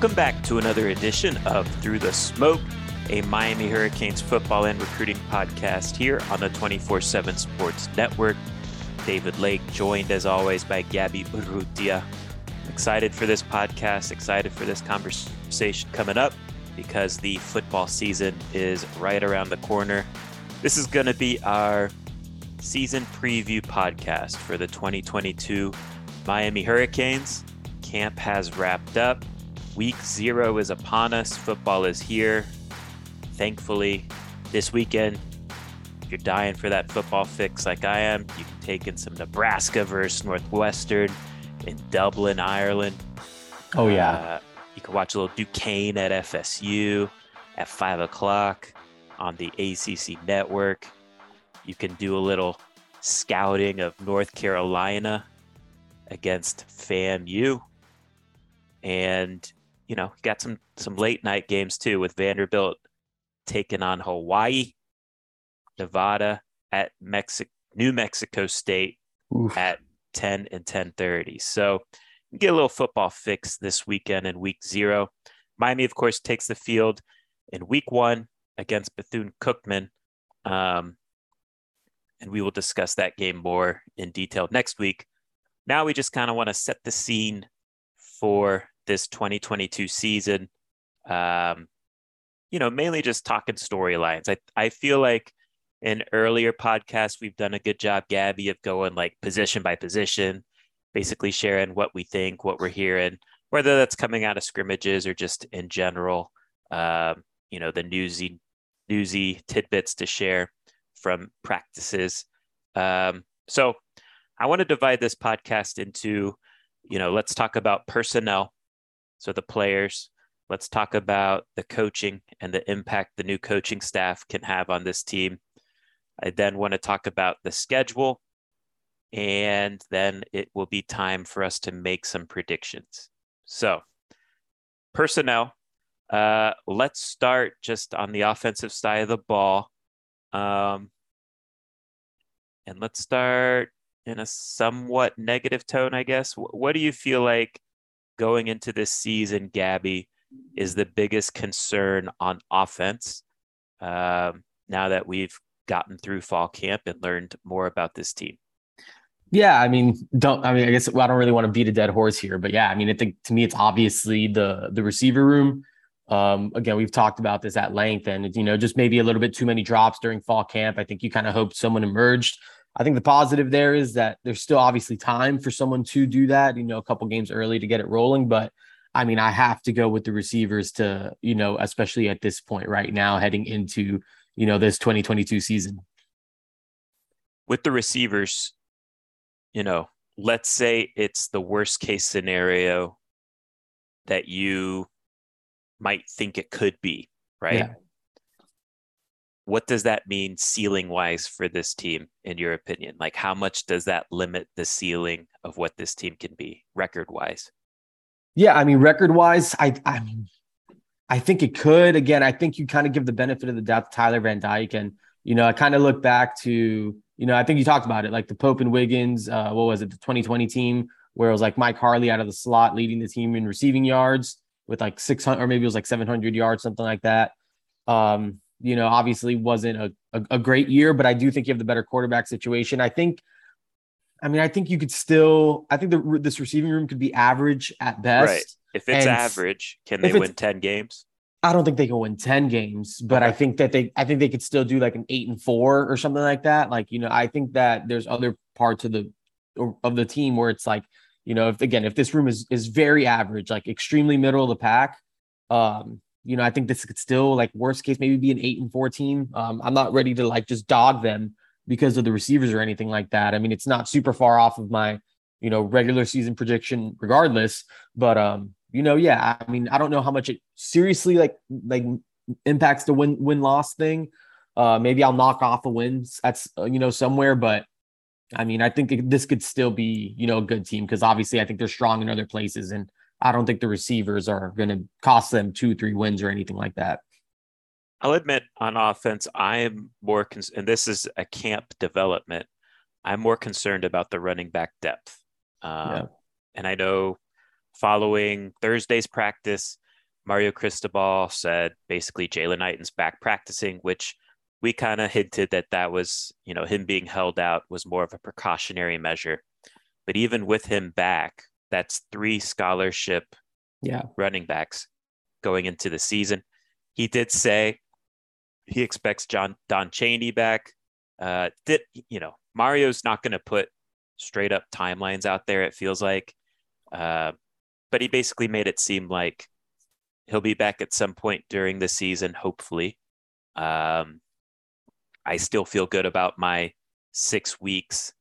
Welcome back to another edition of Through the Smoke, a Miami Hurricanes football and recruiting podcast here on the 24 7 Sports Network. David Lake, joined as always by Gabby Urrutia. Excited for this podcast, excited for this conversation coming up because the football season is right around the corner. This is going to be our season preview podcast for the 2022 Miami Hurricanes. Camp has wrapped up. Week zero is upon us. Football is here. Thankfully, this weekend, if you're dying for that football fix like I am, you can take in some Nebraska versus Northwestern in Dublin, Ireland. Oh, yeah. Uh, you can watch a little Duquesne at FSU at five o'clock on the ACC network. You can do a little scouting of North Carolina against FAMU. And you know, got some some late night games too with Vanderbilt taking on Hawaii, Nevada at Mexico, New Mexico State Oof. at 10 and 10:30. So get a little football fix this weekend in week 0. Miami of course takes the field in week 1 against Bethune-Cookman. Um, and we will discuss that game more in detail next week. Now we just kind of want to set the scene for this 2022 season. Um, you know, mainly just talking storylines. I I feel like in earlier podcasts we've done a good job, Gabby, of going like position by position, basically sharing what we think, what we're hearing, whether that's coming out of scrimmages or just in general. Um, you know, the newsy newsy tidbits to share from practices. Um, so I want to divide this podcast into, you know, let's talk about personnel so the players. Let's talk about the coaching and the impact the new coaching staff can have on this team. I then want to talk about the schedule, and then it will be time for us to make some predictions. So, personnel. Uh, let's start just on the offensive side of the ball. Um, and let's start in a somewhat negative tone, I guess. What do you feel like going into this season, Gabby, is the biggest concern on offense um, now that we've gotten through fall camp and learned more about this team? Yeah, I mean, don't I mean, I guess well, I don't really want to beat a dead horse here, but yeah, I mean, I think to me, it's obviously the the receiver room. Um, again, we've talked about this at length, and you know, just maybe a little bit too many drops during fall camp. I think you kind of hoped someone emerged I think the positive there is that there's still obviously time for someone to do that, you know, a couple games early to get it rolling. But I mean, I have to go with the receivers to, you know, especially at this point right now, heading into, you know, this 2022 season. With the receivers, you know, let's say it's the worst case scenario that you might think it could be, right? Yeah what does that mean ceiling wise for this team in your opinion? Like how much does that limit the ceiling of what this team can be record wise yeah i mean record wise i i mean i think it could. Again i think you kind of give the benefit of the doubt to tyler van dyke and you know i kind of look back to you know i think you talked about it like the pope and wiggins uh, what was it the 2020 team where it was like mike harley out of the slot leading the team in receiving yards with like 600 or maybe it was like 700 yards something like that. Um you know, obviously wasn't a, a, a, great year, but I do think you have the better quarterback situation. I think, I mean, I think you could still, I think the, this receiving room could be average at best. Right. If it's And average, can they win 10 games? I don't think they can win 10 games, but I think that they I think they could still do like an eight and four or something like that. Like, you know, I think that there's other parts of the of the team where it's like, you know, if again, if this room is is very average, like extremely middle of the pack, um, you know, I think this could still like worst case maybe be an eight and four team. Um, I'm not ready to like just dog them because of the receivers or anything like that. I mean, it's not super far off of my, you know, regular season prediction regardless, but um, you know, yeah, I mean, I don't know how much it seriously like like impacts the win win loss thing. Uh, maybe I'll knock off a win that's uh, you know somewhere, but I mean, I think this could still be you know a good team because obviously I think they're strong in other places, and I don't think the receivers are going to cost them two three wins or anything like that. I'll admit on offense, I am more, cons- and this is a camp development. I'm more concerned about the running back depth. Um, Yeah. And I know following Thursday's practice, Mario Cristobal said basically Jaylan Knighton's back practicing, which we kind of hinted that that was, you know, him being held out was more of a precautionary measure. But even with him back, that's three scholarship Yeah, running backs going into the season. He did say he expects John Don Chaney back. Uh, did you know Mario's not going to put straight up timelines out there? It feels like, uh, but he basically made it seem like he'll be back at some point during the season, hopefully. Um, I still feel good about my six weeks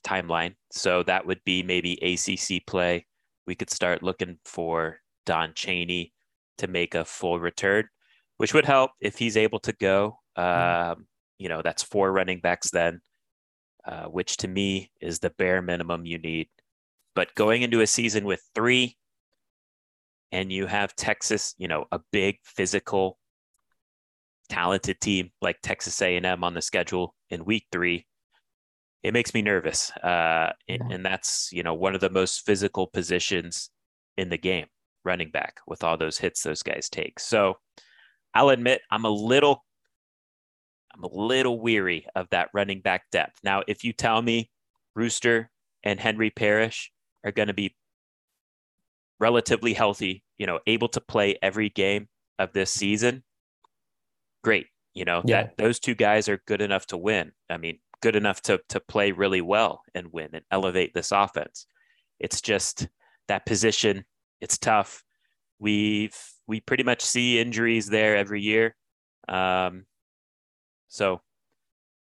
timeline, so that would be maybe ACC play. We could start looking for Don Chaney to make a full return, which would help if he's able to go. Um, you know, that's four running backs then, uh, which to me is the bare minimum you need. But going into a season with three, and you have Texas, you know, a big physical, talented team like Texas A&M on the schedule in week three, it makes me nervous. Uh, and, and that's you know one of the most physical positions in the game, running back, with all those hits those guys take. So I'll admit I'm a little, I'm a little weary of that running back depth. Now, if you tell me Rooster and Henry Parrish are going to be relatively healthy, you know, able to play every game of this season, great. You know, Yeah. that those two guys are good enough to win. I mean, good enough to to play really well and win and elevate this offense. It's just that position, it's tough. We've we pretty much see injuries there every year. Um, so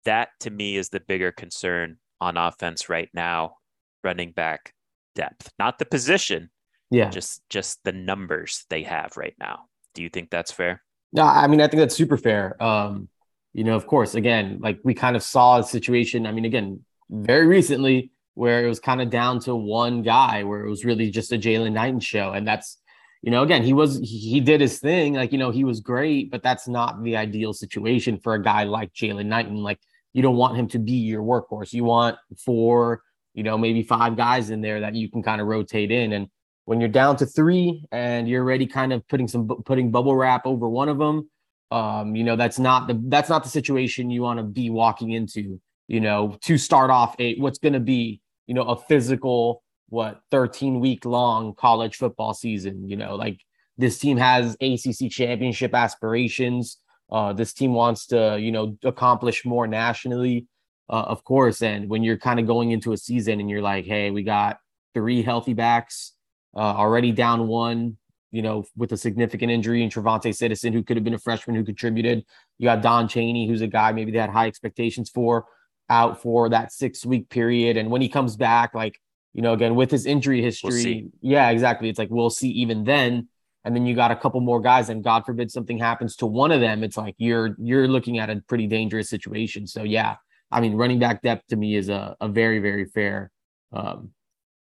that to me is the bigger concern on offense right now, running back depth, not the position, yeah. just just the numbers they have right now. Do you think that's fair? No, I mean, I think that's super fair. Um, you know, of course, again, like we kind of saw a situation. I mean, again, very recently where it was kind of down to one guy, where it was really just a Jaylan Knighton show, and that's, you know, again, he was he, did his thing, like you know, he was great, but that's not the ideal situation for a guy like Jaylan Knighton. Like, you don't want him to be your workhorse. You want four, you know, maybe five guys in there that you can kind of rotate in, and when you're down to three and you're already kind of putting some putting bubble wrap over one of them um you know that's not the that's not the situation you want to be walking into you know to start off a what's going to be you know a physical what 13 week long college football season you know? Like this team has ACC championship aspirations. Uh this team wants to you know accomplish more nationally uh, of course. And when you're kind of going into a season and you're like hey we got three healthy backs uh, already down one, you know, with a significant injury in TreVonte' Citizen, who could have been a freshman who contributed. You got Don Chaney, who's a guy maybe they had high expectations for, out for that six week period. And when he comes back, like, you know, again, with his injury history, see. yeah, exactly. It's like we'll see even then. And then you got a couple more guys, and God forbid something happens to one of them. It's like you're you're looking at a pretty dangerous situation. So yeah, I mean, running back depth to me is a, a very, very fair um,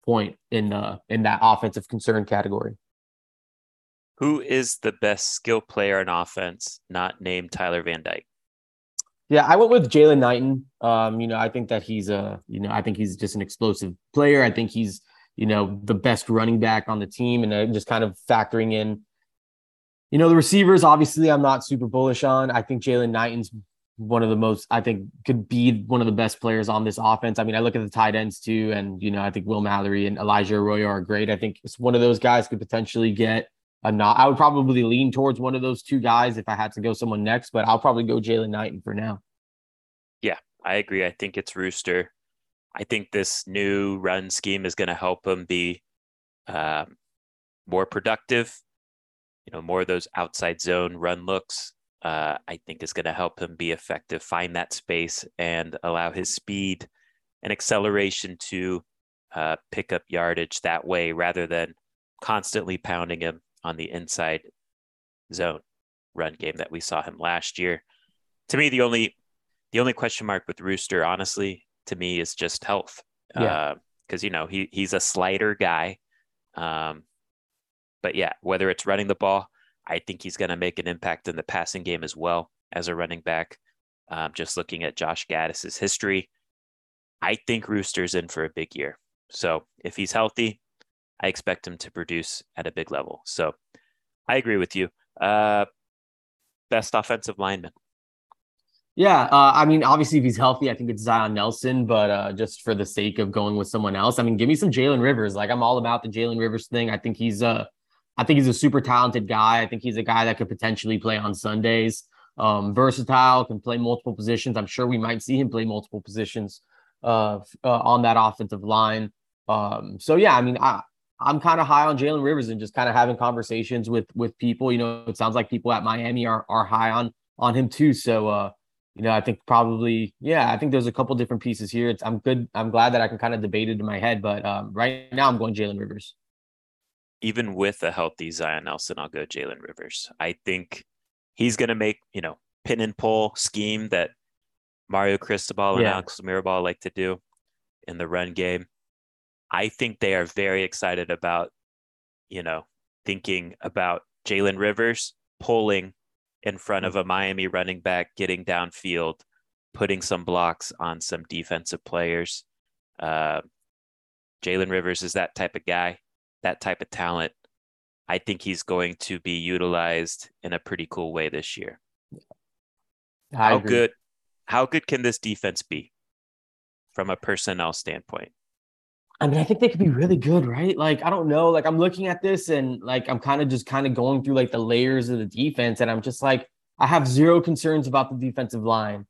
point in uh in that offensive concern category. Who is the best skill player in offense, not named Tyler Van Dyke? Yeah, I went with Jaylan Knighton. Um, you know, I think that he's a, you know, I think he's just an explosive player. I think he's, you know, the best running back on the team, and uh, just kind of factoring in, you know, the receivers. Obviously, I'm not super bullish on. I think Jaylan Knighton's one of the most, I think, could be one of the best players on this offense. I mean, I look at the tight ends too, and you know, I think Will Mallory and Elijah Arroyo are great. I think it's one of those guys could potentially get a not. I would probably lean towards one of those two guys if I had to go someone next, but I'll probably go Jaylan Knighton for now. Yeah, I agree. I think it's Rooster. I think this new run scheme is going to help him be um, more productive. You know, more of those outside zone run looks. Uh, I think is going to help him be effective, find that space, and allow his speed and acceleration to uh, pick up yardage that way, rather than constantly pounding him on the inside zone run game that we saw him last year. To me, the only the only question mark with Rooster, honestly, to me is just health. Yeah. Because uh, you know he he's a slider guy, um, but yeah, whether it's running the ball, I think he's going to make an impact in the passing game as well as a running back. Um, just looking at Josh Gattis's history, I think Rooster's in for a big year. So if he's healthy, I expect him to produce at a big level. So I agree with you. Uh, best offensive lineman. Yeah, uh, I mean, obviously, if he's healthy, I think it's Zion Nelson. But uh, just for the sake of going with someone else, I mean, give me some Jalen Rivers. Like, I'm all about the Jalen Rivers thing. I think he's a, I think he's a super talented guy. I think he's a guy that could potentially play on Sundays. Um, versatile, can play multiple positions. I'm sure we might see him play multiple positions uh, uh on that offensive line. Um, so yeah, I mean, I, I'm kind of high on Jalen Rivers and just kind of having conversations with with people. You know, it sounds like people at Miami are are high on on him too. So uh, you know, I think probably, yeah, I think there's a couple different pieces here. It's I'm good. I'm glad that I can kind of debate it in my head, but um, right now I'm going Jalen Rivers. Even with a healthy Zion Nelson, I'll go Jalen Rivers. I think he's going to make you know pin and pull scheme that Mario Cristobal and yeah. Alex Mirabal like to do in the run game. I think they are very excited about, you know, thinking about Jalen Rivers pulling in front of a Miami running back, getting downfield, putting some blocks on some defensive players. Uh, Jalen Rivers is that type of guy, that type of talent. I think he's going to be utilized in a pretty cool way this year. I how agree. good how good can this defense be from a personnel standpoint? I mean, I think they could be really good, right? Like, I don't know. Like, I'm looking at this and like I'm kind of just kind of going through like the layers of the defense, and I'm just like, I have zero concerns about the defensive line.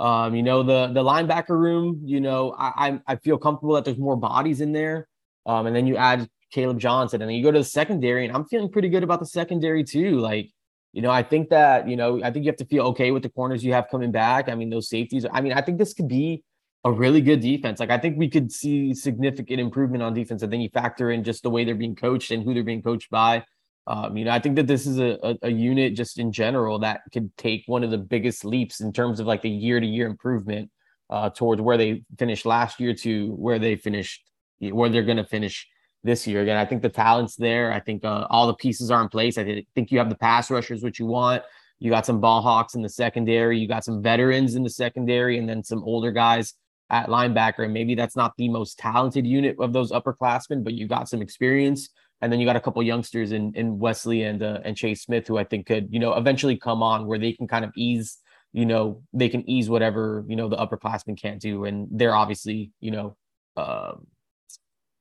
Um, you know, the the linebacker room, you know, I I, I feel comfortable that there's more bodies in there. Um, and then you add Caleb Johnson, and then you go to the secondary, and I'm feeling pretty good about the secondary too. Like, you know, I think that, you know, I think you have to feel okay with the corners you have coming back. I mean, those safeties, I mean, I think this could be a really good defense. Like I think we could see significant improvement on defense. And then you factor in just the way they're being coached and who they're being coached by. Um, you know, I think that this is a, a, a, unit just in general that could take one of the biggest leaps in terms of like the year to year improvement uh, towards where they finished last year to where they finished, where they're going to finish this year. Again, I think the talent's there. I think uh, all the pieces are in place. I think you have the pass rushers, which you want. You got some ball hawks in the secondary. You got some veterans in the secondary, and then some older guys at linebacker. And maybe that's not the most talented unit of those upperclassmen, but you got some experience. And then you got a couple youngsters in in Wesley and uh, and Chase Smith, who I think could you know eventually come on where they can kind of ease you know they can ease whatever you know the upperclassmen can't do, and they're obviously you know uh,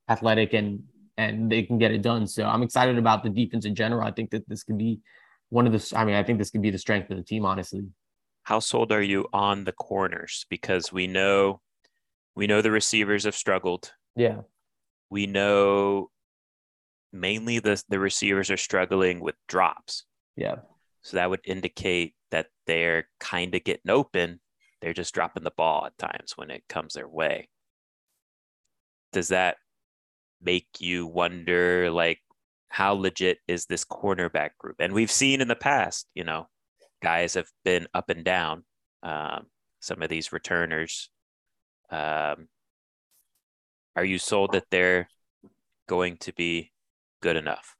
athletic and and they can get it done. So I'm excited about the defense in general. I think that this could be one of the. I mean, I think this could be the strength of the team, honestly. How sold are you on the corners? Because we know we know the receivers have struggled. Yeah. We know mainly the the receivers are struggling with drops. Yeah. So that would indicate that they're kind of getting open. They're just dropping the ball at times when it comes their way. Does that make you wonder like how legit is this cornerback group? And we've seen in the past, you know, guys have been up and down. Um, some of these returners um, are you sold that they're going to be good enough?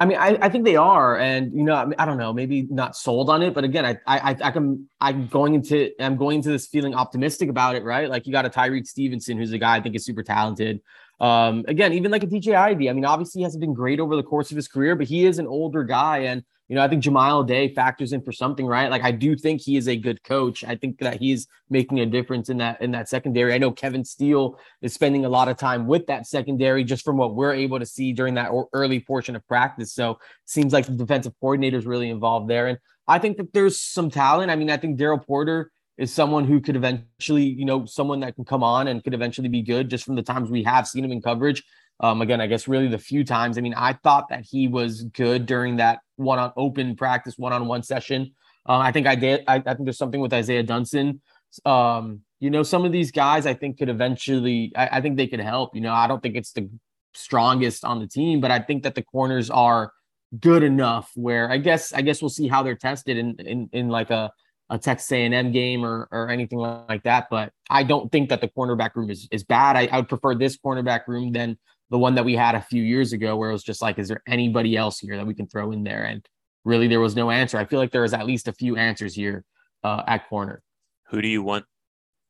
I mean, I, I think they are, and you know, I, mean, I don't know, maybe not sold on it, but again, I I I can I'm going into I'm going into this feeling optimistic about it, right? Like you got a Tyrique Stevenson, who's a guy I think is super talented. Um, again, even like a DJ Ivey, I mean, obviously he hasn't been great over the course of his career, but he is an older guy. And, you know, I think Jahmile Addae factors in for something, right? Like I do think he is a good coach. I think that he's making a difference in that in that secondary. I know Kevin Steele is spending a lot of time with that secondary just from what we're able to see during that early portion of practice. So seems like the defensive coordinator is really involved there. And I think that there's some talent. I mean, I think Daryl Porter is someone who could eventually, you know, someone that can come on and could eventually be good just from the times we have seen him in coverage. Um, again, I guess really the few times. I mean, I thought that he was good during that one on open practice, one on one session. Um, I think I did. I, I, think there's something with Isaiah Dunson. Um, you know, some of these guys I think could eventually, I, I think they could help. You know, I don't think it's the strongest on the team, but I think that the corners are good enough where I guess I guess we'll see how they're tested in in, in like a a Texas A&M game or or anything like that. But I don't think that the cornerback room is is bad. I, I would prefer this cornerback room than the one that we had a few years ago, where it was just like, is there anybody else here that we can throw in there? And really, there was no answer. I feel like there was at least a few answers here uh, at corner. Who do you want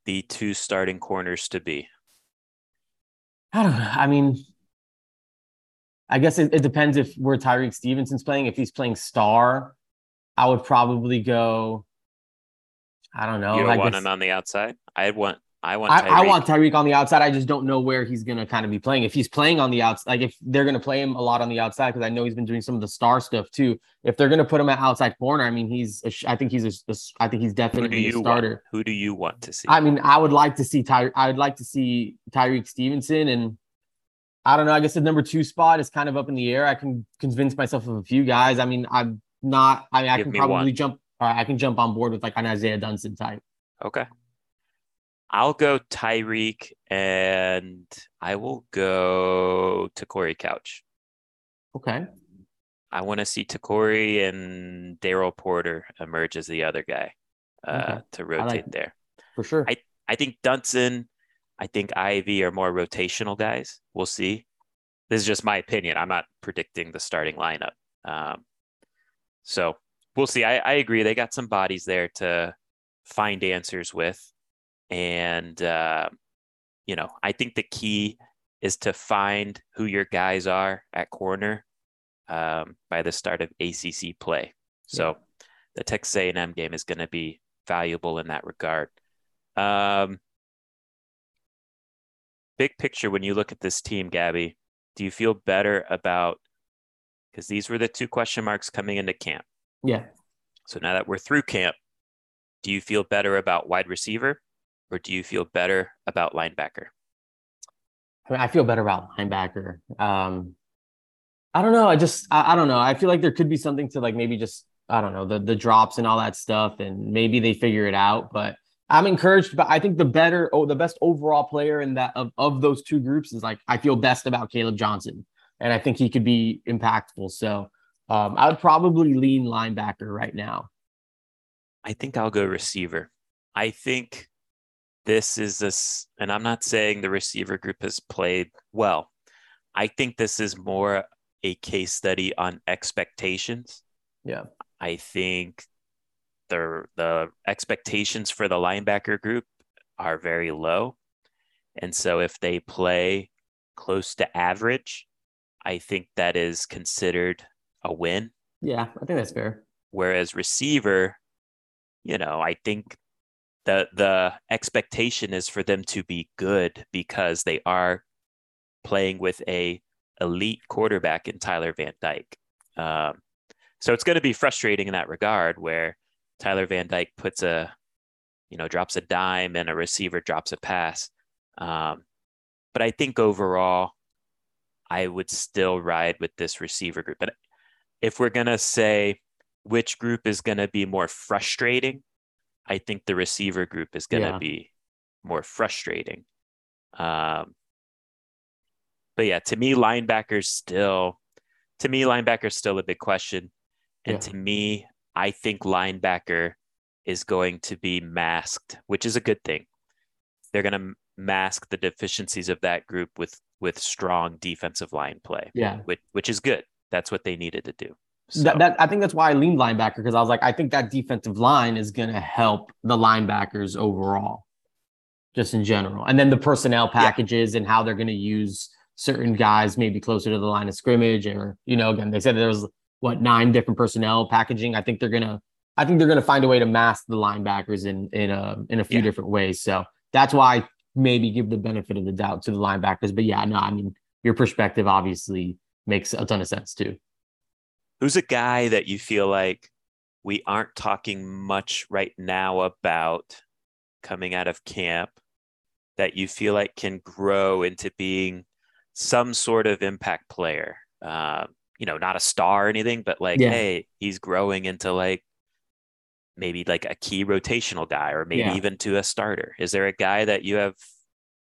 the two starting corners to be? I don't know. I mean, I guess it, it depends if where Tyrique Stevenson's playing. If he's playing star, I would probably go I don't know. You don't I want guess, him on the outside. I want. I want. I, I, want Tyrique on the outside. I just don't know where he's going to kind of be playing. If he's playing on the outside, like if they're going to play him a lot on the outside, because I know he's been doing some of the star stuff too. If they're going to put him at outside corner, I mean, he's. A, I think he's a, a. I think he's definitely a starter. Want? Who do you want to see? I mean, I would like to see Ty. I would like to see Tyrique Stevenson, and I don't know. I guess the number two spot is kind of up in the air. I can convince myself of a few guys. I mean, I'm not. I mean, I Give can probably one. jump. Uh, I can jump on board with like an Isaiah Dunson type. Okay. I'll go Tyrique and I will go Te'Cory Couch. Okay. I want to see Te'Cory and Daryl Porter emerge as the other guy uh, okay. to rotate like there. For sure. I, I think Dunson, I think Ivey are more rotational guys. We'll see. This is just my opinion. I'm not predicting the starting lineup. Um, so we'll see. I, I agree. They got some bodies there to find answers with. And, uh, you know, I think the key is to find who your guys are at corner um, by the start of ACC play. So yeah. the Texas A&M game is going to be valuable in that regard. Um, big picture, when you look at this team, Gabby, do you feel better about because these were the two question marks coming into camp? Yeah. So now that we're through camp, do you feel better about wide receiver or do you feel better about linebacker? I, mean, I feel better about linebacker. Um, I don't know. I just, I, I, don't know. I feel like there could be something to like maybe just, I don't know, the the drops and all that stuff, and maybe they figure it out. But I'm encouraged. But I think the better, oh, the best overall player in that of, of those two groups is like I feel best about Caleb Johnson, and I think he could be impactful. So um, I would probably lean linebacker right now. I think I'll go receiver. I think this is this, and I'm not saying the receiver group has played well. I think this is more a case study on expectations. Yeah. I think the the expectations for the linebacker group are very low. And so if they play close to average, I think that is considered a win. Yeah, I think that's fair. Whereas receiver, you know, I think the the expectation is for them to be good because they are playing with a elite quarterback in Tyler Van Dyke. Um, so it's going to be frustrating in that regard where Tyler Van Dyke puts a, you know, drops a dime and a receiver drops a pass. Um, but I think overall, I would still ride with this receiver group. But if we're going to say which group is going to be more frustrating, I think the receiver group is going to yeah. be more frustrating. Um, but yeah, to me, linebackers still, to me, linebackers still a big question. And yeah. to me, I think linebacker is going to be masked, which is a good thing. They're going to mask the deficiencies of that group with with strong defensive line play. Yeah, which which is good. That's what they needed to do. So. That, that, I think that's why I leaned linebacker because I was like, I think that defensive line is going to help the linebackers overall, just in general, and then the personnel packages yeah. and how they're going to use certain guys maybe closer to the line of scrimmage, or you know, again, they said there was what nine different personnel packaging. I think they're gonna, I think they're gonna find a way to mask the linebackers in in a in a few yeah. different ways. So that's why I maybe give the benefit of the doubt to the linebackers. But yeah, no, I mean your perspective obviously makes a ton of sense too. Who's a guy that you feel like we aren't talking much right now about coming out of camp that you feel like can grow into being some sort of impact player? Uh, you know, not a star or anything, but like, yeah. hey, he's growing into like maybe like a key rotational guy or maybe yeah. even to a starter. Is there a guy that you have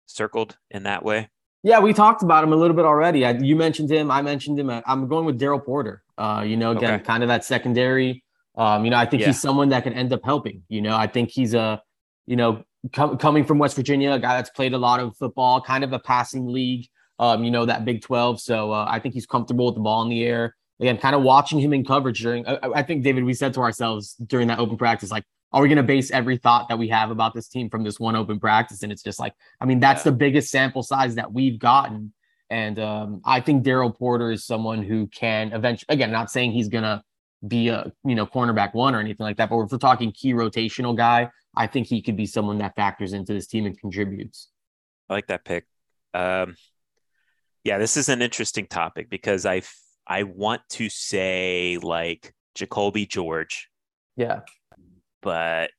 circled in that way? Yeah, we talked about him a little bit already. I, you mentioned him. I mentioned him. I'm going with Daryl Porter. Uh, you know, again, okay. kind of that secondary. Um, you know, I think yeah. he's someone that can end up helping. You know, I think he's a, you know, com- coming from West Virginia, a guy that's played a lot of football, kind of a passing league. Um, you know, that Big 12. So uh, I think he's comfortable with the ball in the air. Again, kind of watching him in coverage during. I, I think David, we said to ourselves during that open practice, like, are we going to base every thought that we have about this team from this one open practice? And it's just like, I mean, that's yeah. the biggest sample size that we've gotten. And um, I think Daryl Porter is someone who can eventually, again, not saying he's going to be a, you know, cornerback one or anything like that, but if we're talking key rotational guy, I think he could be someone that factors into this team and contributes. I like that pick. Um, yeah, this is an interesting topic because I I want to say like Jacolby George. Yeah but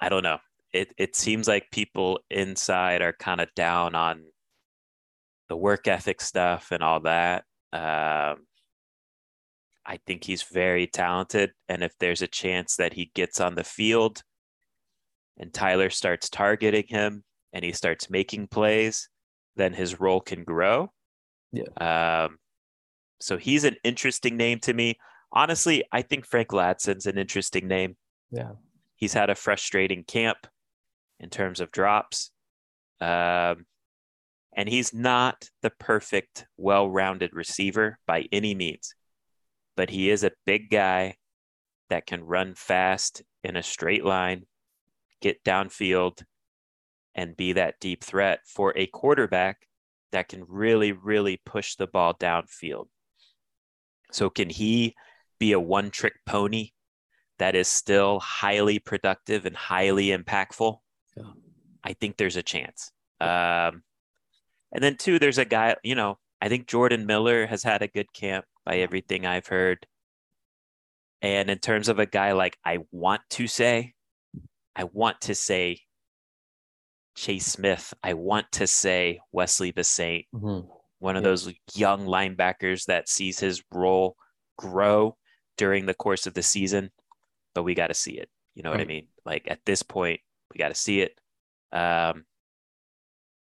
I don't know. It it seems like people inside are kind of down on the work ethic stuff and all that. Um, I think he's very talented, and if there's a chance that he gets on the field and Tyler starts targeting him and he starts making plays, then his role can grow. Yeah. Um, so he's an interesting name to me. Honestly, I think Frank Ladson's an interesting name. Yeah. He's had a frustrating camp in terms of drops. Um, and he's not the perfect, well rounded receiver by any means, but he is a big guy that can run fast in a straight line, get downfield, and be that deep threat for a quarterback that can really, really push the ball downfield. So, can he be a one trick pony that is still highly productive and highly impactful, yeah. I think there's a chance. Um, and then two, there's a guy, you know, I think Jordan Miller has had a good camp by everything I've heard. And in terms of a guy like I want to say, I want to say Chase Smith. I want to say Wesley Bissainthe, mm-hmm. one of yeah. those young linebackers that sees his role grow during the course of the season but we got to see it. You know right. what I mean? Like at this point, we got to see it. Um,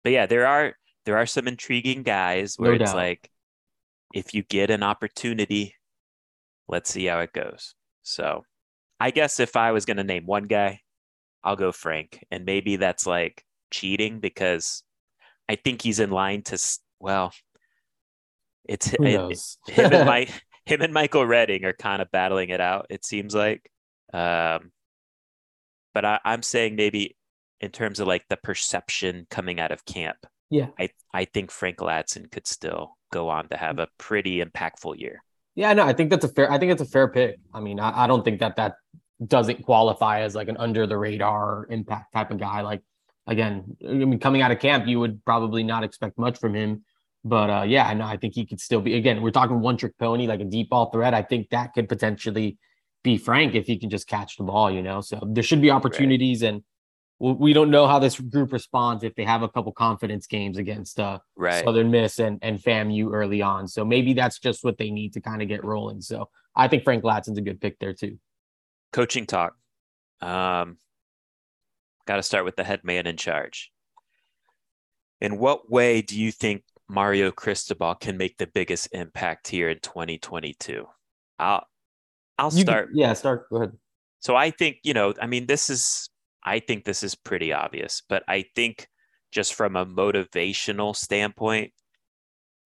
but yeah, there are there are some intriguing guys where no it's doubt. like, if you get an opportunity, let's see how it goes. So, I guess if I was going to name one guy, I'll go Frank, and maybe that's like cheating because I think he's in line to well, it's it, him and my him and Michael Redding are kind of battling it out. It seems like um, but I, I'm saying maybe in terms of like the perception coming out of camp. Yeah. I, I think Frank Ladson could still go on to have a pretty impactful year. Yeah, no, I think that's a fair. I think it's a fair pick. I mean, I, I don't think that that doesn't qualify as like an under the radar impact type of guy. Like again, I mean, coming out of camp, you would probably not expect much from him. But uh, yeah, no, I think he could still be. Again, we're talking one trick pony, like a deep ball threat. I think that could potentially be frank if he can just catch the ball, you know. So there should be opportunities, right. and we don't know how this group responds if they have a couple confidence games against uh, right. Southern Miss and and FAMU early on. So maybe that's just what they need to kind of get rolling. So I think Frank Ladson's a good pick there too. Coaching talk. Um, got to start with the head man in charge. In what way do you think Mario Cristobal can make the biggest impact here in 2022? I'll I'll you start. Can, yeah, start. Go ahead. So I think, you know, I mean, this is, I think this is pretty obvious, but I think just from a motivational standpoint,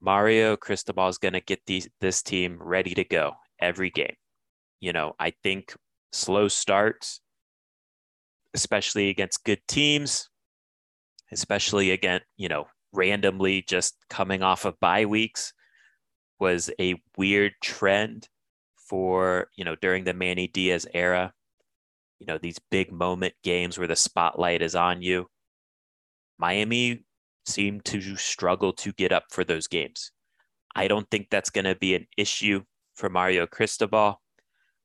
Mario Cristobal is going to get these, this team ready to go every game. You know, I think slow starts, especially against good teams, especially against, you know, randomly just coming off of bye weeks was a weird trend for, you know, during the Manny Diaz era. You know, these big moment games where the spotlight is on you. Miami seemed to struggle to get up for those games. I don't think that's going to be an issue for Mario Cristobal.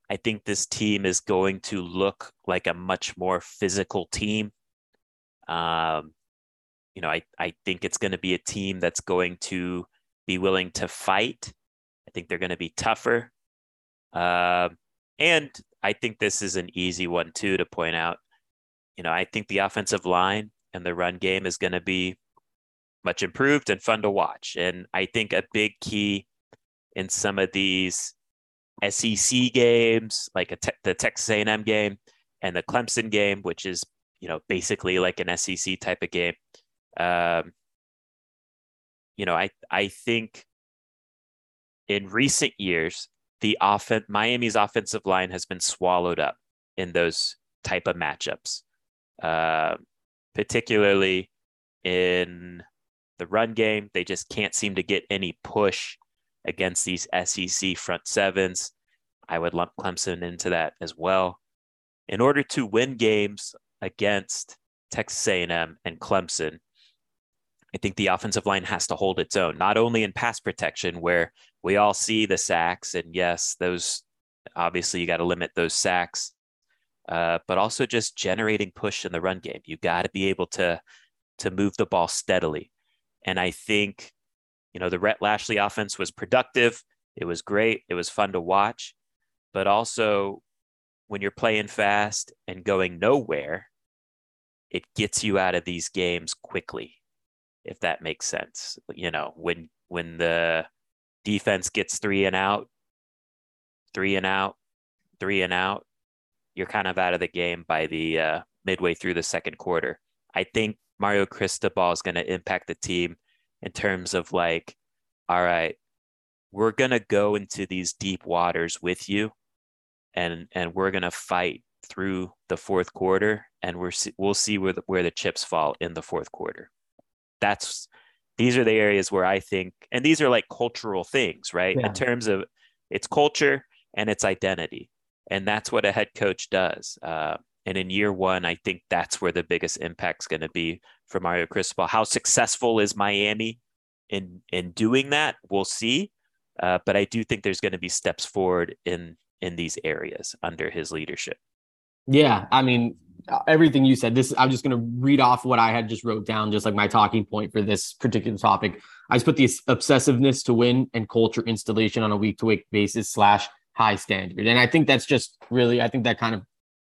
I think this team is going to look like a much more physical team. Um, you know, I, I think it's going to be a team that's going to be willing to fight. I think they're going to be tougher. Uh, and I think this is an easy one, too, to point out. You know, I think the offensive line and the run game is going to be much improved and fun to watch. And I think a big key in some of these SEC games, like te- the Texas A&M game and the Clemson game, which is you know basically like an SEC type of game. Um, you know, I I think in recent years the offense Miami's offensive line has been swallowed up in those type of matchups, uh, particularly in the run game. They just can't seem to get any push against these SEC front sevens. I would lump Clemson into that as well. In order to win games against Texas A&M and Clemson, I think the offensive line has to hold its own, not only in pass protection, where we all see the sacks, and yes, those obviously you got to limit those sacks, uh, but also just generating push in the run game. You got to be able to to move the ball steadily, and I think you know, the Rhett Lashlee offense was productive. It was great. It was fun to watch. But also, when you're playing fast and going nowhere, it gets you out of these games quickly, if that makes sense. You know, when when the defense gets three and out, three and out, three and out, you're kind of out of the game by the uh, midway through the second quarter. I think Mario Cristobal is going to impact the team in terms of like, all right, we're gonna go into these deep waters with you, and and we're gonna fight through the fourth quarter, and we're we'll see where the, where the chips fall in the fourth quarter. That's these are the areas where I think, and these are like cultural things, right? Yeah. In terms of its culture and its identity, and that's what a head coach does. Uh, and in year one, I think that's where the biggest impact is going to be for Mario Cristobal. How successful is Miami in in doing that? We'll see. Uh, but I do think there's going to be steps forward in in these areas under his leadership. Yeah, I mean everything you said. This I'm just going to read off what I had just wrote down, just like my talking point for this particular topic. I just put the obsessiveness to win and culture installation on a week to week basis slash high standard, and I think that's just really. I think that kind of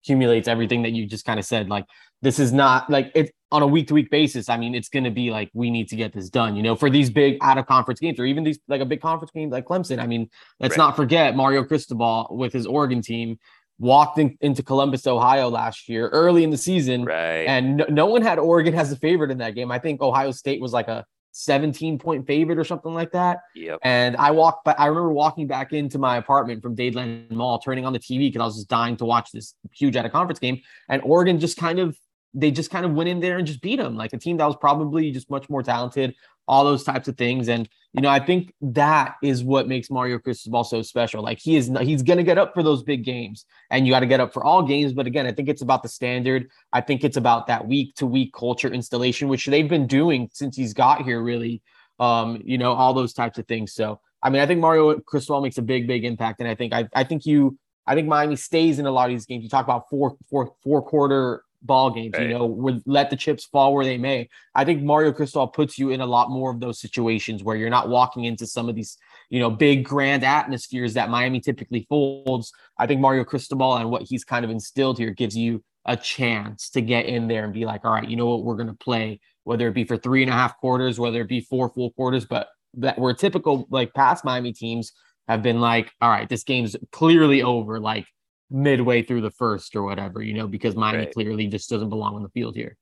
accumulates everything that you just kind of said. Like this is not like it on a week to week basis. I mean, it's going to be like we need to get this done. You know, for these big out of conference games or even these like a big conference game like Clemson. I mean, let's right. not forget Mario Cristobal with his Oregon team walked in, into Columbus, Ohio last year early in the season, right. and no, no one had Oregon as a favorite in that game. I think Ohio State was like a 17 point favorite or something like that. Yep. And I walked but I remember walking back into my apartment from Dadeland Mall, turning on the TV because I was just dying to watch this huge out of conference game. And Oregon just kind of they just kind of went in there and just beat them like a team that was probably just much more talented, all those types of things. And you know, I think that is what makes Mario Cristobal so special. Like he is, he's going to get up for those big games, and you got to get up for all games. But again, I think it's about the standard. I think it's about that week to week culture installation, which they've been doing since he's got here. Really, um, you know, all those types of things. So, I mean, I think Mario Cristobal makes a big, big impact, and I think I, I think you, I think Miami stays in a lot of these games. You talk about four, four, four quarter ball games, right. you know, with let the chips fall where they may. I think Mario Cristobal puts you in a lot more of those situations where you're not walking into some of these, you know, big grand atmospheres that Miami typically folds. I think Mario Cristobal and what he's kind of instilled here gives you a chance to get in there and be like, all right, you know what, we're going to play, whether it be for three and a half quarters, whether it be four full quarters, but that were typical like past Miami teams have been like, all right, this game's clearly over. Like midway through the first or whatever, you know, because Miami right. clearly just doesn't belong on the field here.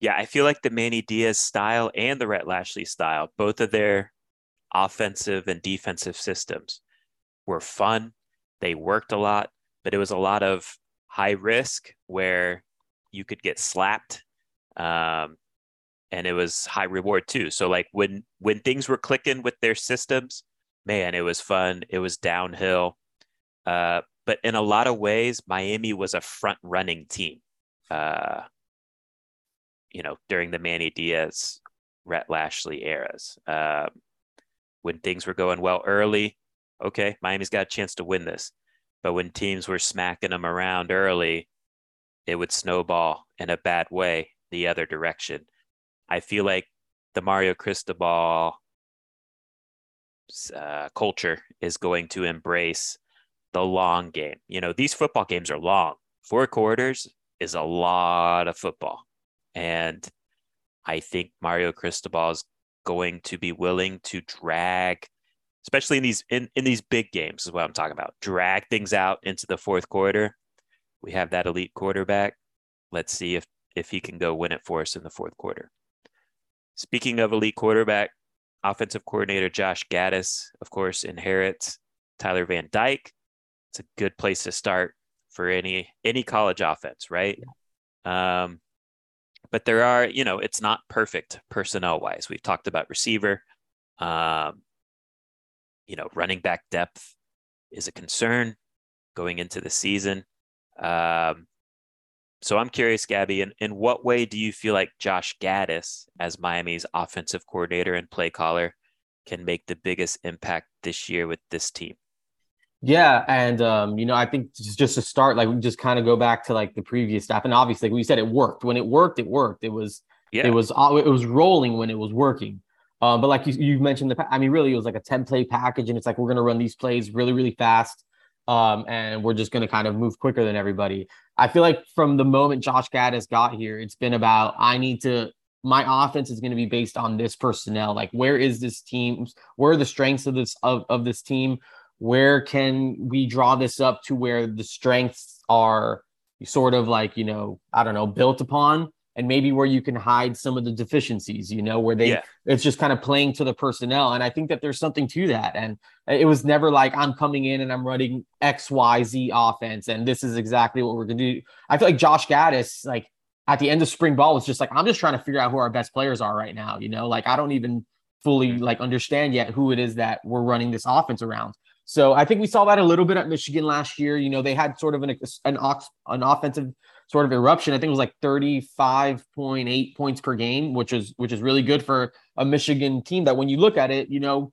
Yeah, I feel like the Manny Diaz style and the Rhett Lashlee style, both of their offensive and defensive systems were fun. They worked a lot, but it was a lot of high risk where you could get slapped. Um, and it was high reward too. So like when when things were clicking with their systems, man, it was fun. It was downhill. Uh, but in a lot of ways, Miami was a front running team. Uh, you know, during the Manny Diaz, Rhett Lashlee eras, um, when things were going well early, okay, Miami's got a chance to win this. But when teams were smacking them around early, it would snowball in a bad way the other direction. I feel like the Mario Cristobal uh, culture is going to embrace the long game. You know, these football games are long. Four quarters is a lot of football. And I think Mario Cristobal is going to be willing to drag, especially in these in, in these big games, is what I'm talking about. Drag things out into the fourth quarter. We have that elite quarterback. Let's see if if he can go win it for us in the fourth quarter. Speaking of elite quarterback, offensive coordinator Josh Gattis, of course, inherits Tyler Van Dyke. It's a good place to start for any any college offense, right? Um, but there are, you know, it's not perfect personnel wise. We've talked about receiver. Um, you know, running back depth is a concern going into the season. Um, so I'm curious, Gabby, in, in what way do you feel like Josh Gattis, as Miami's offensive coordinator and play caller, can make the biggest impact this year with this team? Yeah, and um, you know, I think just, just to start, like we just kind of go back to like the previous stuff, and obviously, like we said, it worked. When it worked, it worked. It was, yeah. it was, it was rolling when it was working. Um, but like you, you mentioned, the, I mean, really, it was like a ten play package, and it's like we're gonna run these plays really, really fast, um, and we're just gonna kind of move quicker than everybody. I feel like from the moment Josh Gattis got here, it's been about I need to. My offense is going to be based on this personnel. Like, where is this team? Where are the strengths of this of, of this team? Where can we draw this up to where the strengths are sort of like you know i don't know built upon and maybe where you can hide some of the deficiencies you know where they yeah. it's just kind of playing to the personnel. And i think that there's something to that. And it was never like i'm coming in and i'm running xyz offense and this is exactly what we're going to do. I feel like josh gattis like at the end of spring ball was just like i'm just trying to figure out who our best players are right now you know? Like i don't even fully mm-hmm. like understand yet who it is that we're running this offense around so I think we saw that a little bit at Michigan last year. You know, they had sort of an an, an offensive sort of eruption. I think it was like 35.8 points per game, which is which is really good for a Michigan team that when you look at it, you know,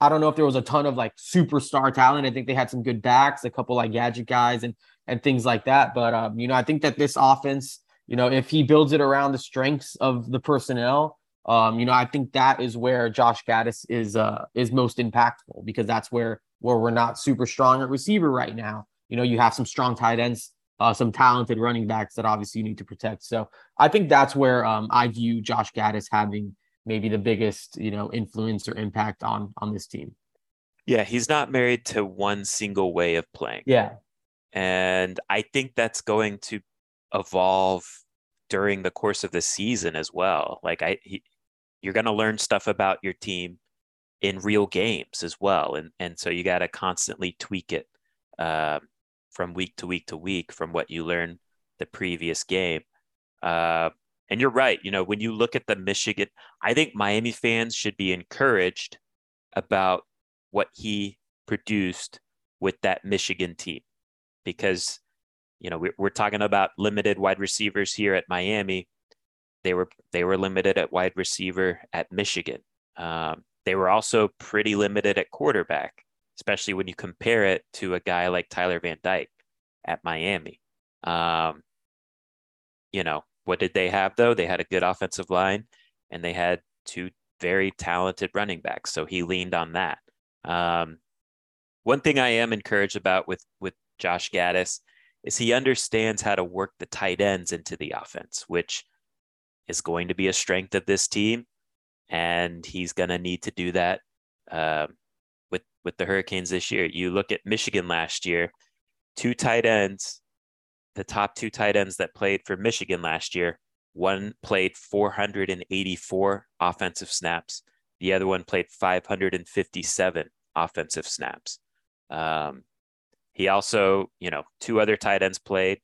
I don't know if there was a ton of like superstar talent. I think they had some good backs, a couple like gadget guys and and things like that. But um, you know, I think that this offense, you know, if he builds it around the strengths of the personnel, um, you know, I think that is where Josh Gattis is uh is most impactful because that's where where we're not super strong at receiver right now. You know, you have some strong tight ends, uh, some talented running backs that obviously you need to protect. So I think that's where um, I view Josh Gattis having maybe the biggest, you know, influence or impact on on this team. Yeah, he's not married to one single way of playing. Yeah. And I think that's going to evolve during the course of the season as well. Like I he, you're going to learn stuff about your team in real games as well. And, and so you got to constantly tweak it uh, from week to week to week from what you learned the previous game. Uh, and you're right. You know, when you look at the Michigan, I think Miami fans should be encouraged about what he produced with that Michigan team because, you know, we're, we're talking about limited wide receivers here at Miami. They were they were limited at wide receiver at Michigan. Um, they were also pretty limited at quarterback, especially when you compare it to a guy like Tyler Van Dyke at Miami. Um, you know, what did they have though? They had a good offensive line and they had two very talented running backs. So he leaned on that. Um, one thing I am encouraged about with with Josh Gattis is he understands how to work the tight ends into the offense, which is going to be a strength of this team and he's going to need to do that uh, with with the Hurricanes this year. You look at Michigan last year, two tight ends, the top two tight ends that played for Michigan last year. One played 484 offensive snaps. The other one played 557 offensive snaps. Um, he also, you know, two other tight ends played.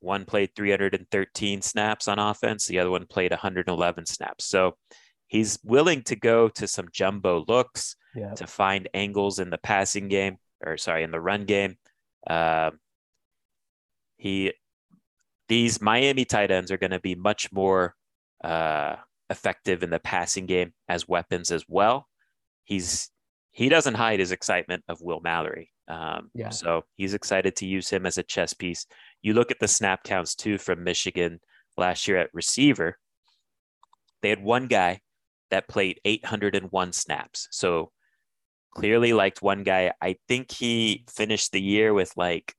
One played 313 snaps on offense, the other one played 111 snaps. So he's willing to go to some jumbo looks yeah. to find angles in the passing game, or sorry, in the run game. Uh, he these Miami tight ends are going to be much more uh, effective in the passing game as weapons as well. He's he doesn't hide his excitement of Will Mallory. Um, yeah. So he's excited to use him as a chess piece. You look at the snap counts too from Michigan last year at receiver. They had one guy that played 801 snaps. So clearly liked one guy. I think he finished the year with like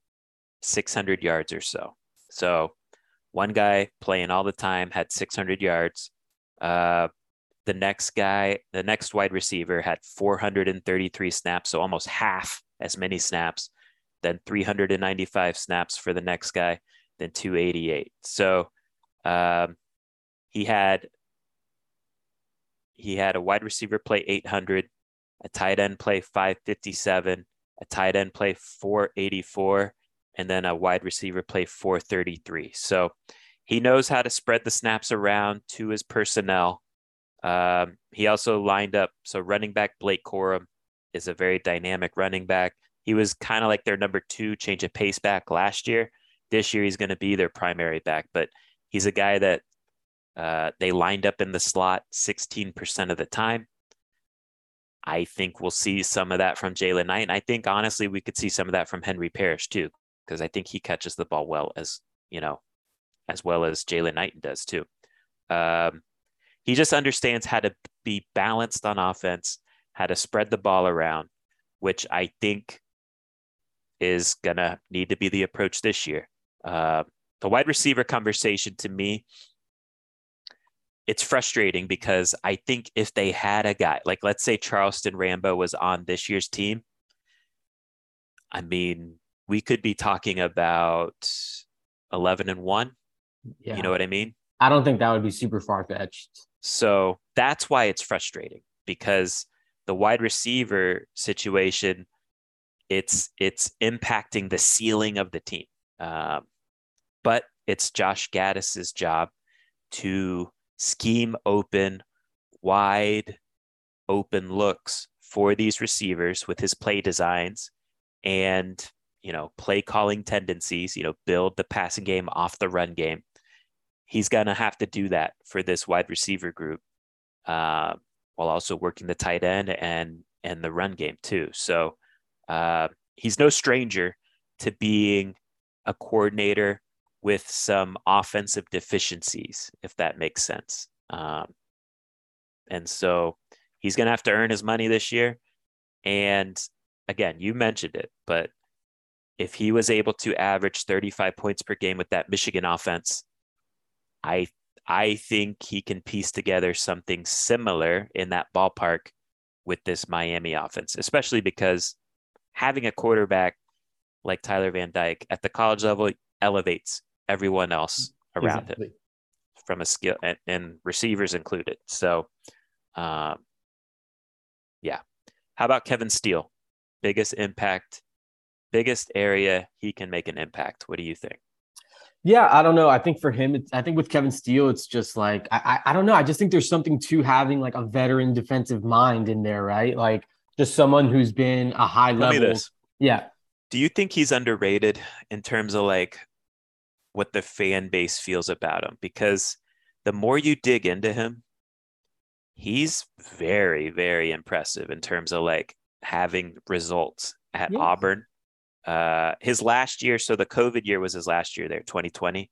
600 yards or so. So one guy playing all the time had 600 yards. Uh, the next guy, the next wide receiver had 433 snaps, so almost half as many snaps. Then 395 snaps for the next guy, then 288. So um, he had he had a wide receiver play 800, a tight end play 557, a tight end play 484, and then a wide receiver play 433. So he knows how to spread the snaps around to his personnel. Um, he also lined up. So running back Blake Corum is a very dynamic running back. He was kind of like their number two change of pace back last year. This year he's going to be their primary back, but he's a guy that uh, they lined up in the slot 16% of the time. I think we'll see some of that from Jaylan Knighton. And I think honestly, we could see some of that from Henry Parrish too, because I think he catches the ball well as, you know, as well as Jaylan Knighton does too. Um, he just understands how to be balanced on offense, how to spread the ball around, which I think is going to need to be the approach this year. Uh, the wide receiver conversation to me it's frustrating because I think if they had a guy, like let's say Charleston Rambo was on this year's team, I mean, we could be talking about 11 and 1. Yeah. You know what I mean? I don't think that would be super far fetched. So that's why it's frustrating because the wide receiver situation, it's it's impacting the ceiling of the team. Um, but it's Josh Gattis's job to scheme open, wide open looks for these receivers with his play designs and, you know, play calling tendencies, you know, build the passing game off the run game. He's going to have to do that for this wide receiver group uh, while also working the tight end and, and the run game too. So uh, he's no stranger to being a coordinator with some offensive deficiencies, if that makes sense. Um, and so he's going to have to earn his money this year. And again, you mentioned it, but if he was able to average 35 points per game with that Michigan offense, I I think he can piece together something similar in that ballpark with this Miami offense, especially because having a quarterback like Tyler Van Dyke at the college level elevates everyone else around exactly. him from a skill and, and receivers included. So, um, yeah. How about Kevin Steele? Biggest impact, biggest area he can make an impact. What do you think? Yeah, I don't know. I think for him, I think with Kevin Steele, it's just like I, I, I don't know. I just think there's something to having like a veteran defensive mind in there, right? Like just someone who's been a high Tell level. Yeah. Do you think he's underrated in terms of like what the fan base feels about him because the more you dig into him, he's very, very impressive in terms of like having results at Auburn. Uh, his last year, so the COVID year was his last year there, 2020,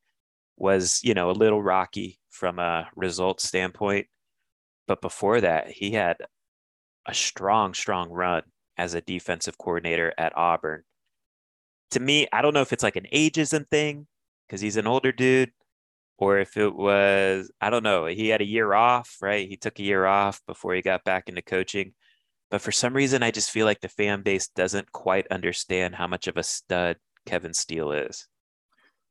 was, you know, a little rocky from a results standpoint. But before that, he had a strong, strong run as a defensive coordinator at Auburn. To me, I don't know if it's like an ageism thing because he's an older dude, or if it was, I don't know, he had a year off, right? He took a year off before he got back into coaching. But for some reason, I just feel like the fan base doesn't quite understand how much of a stud Kevin Steele is.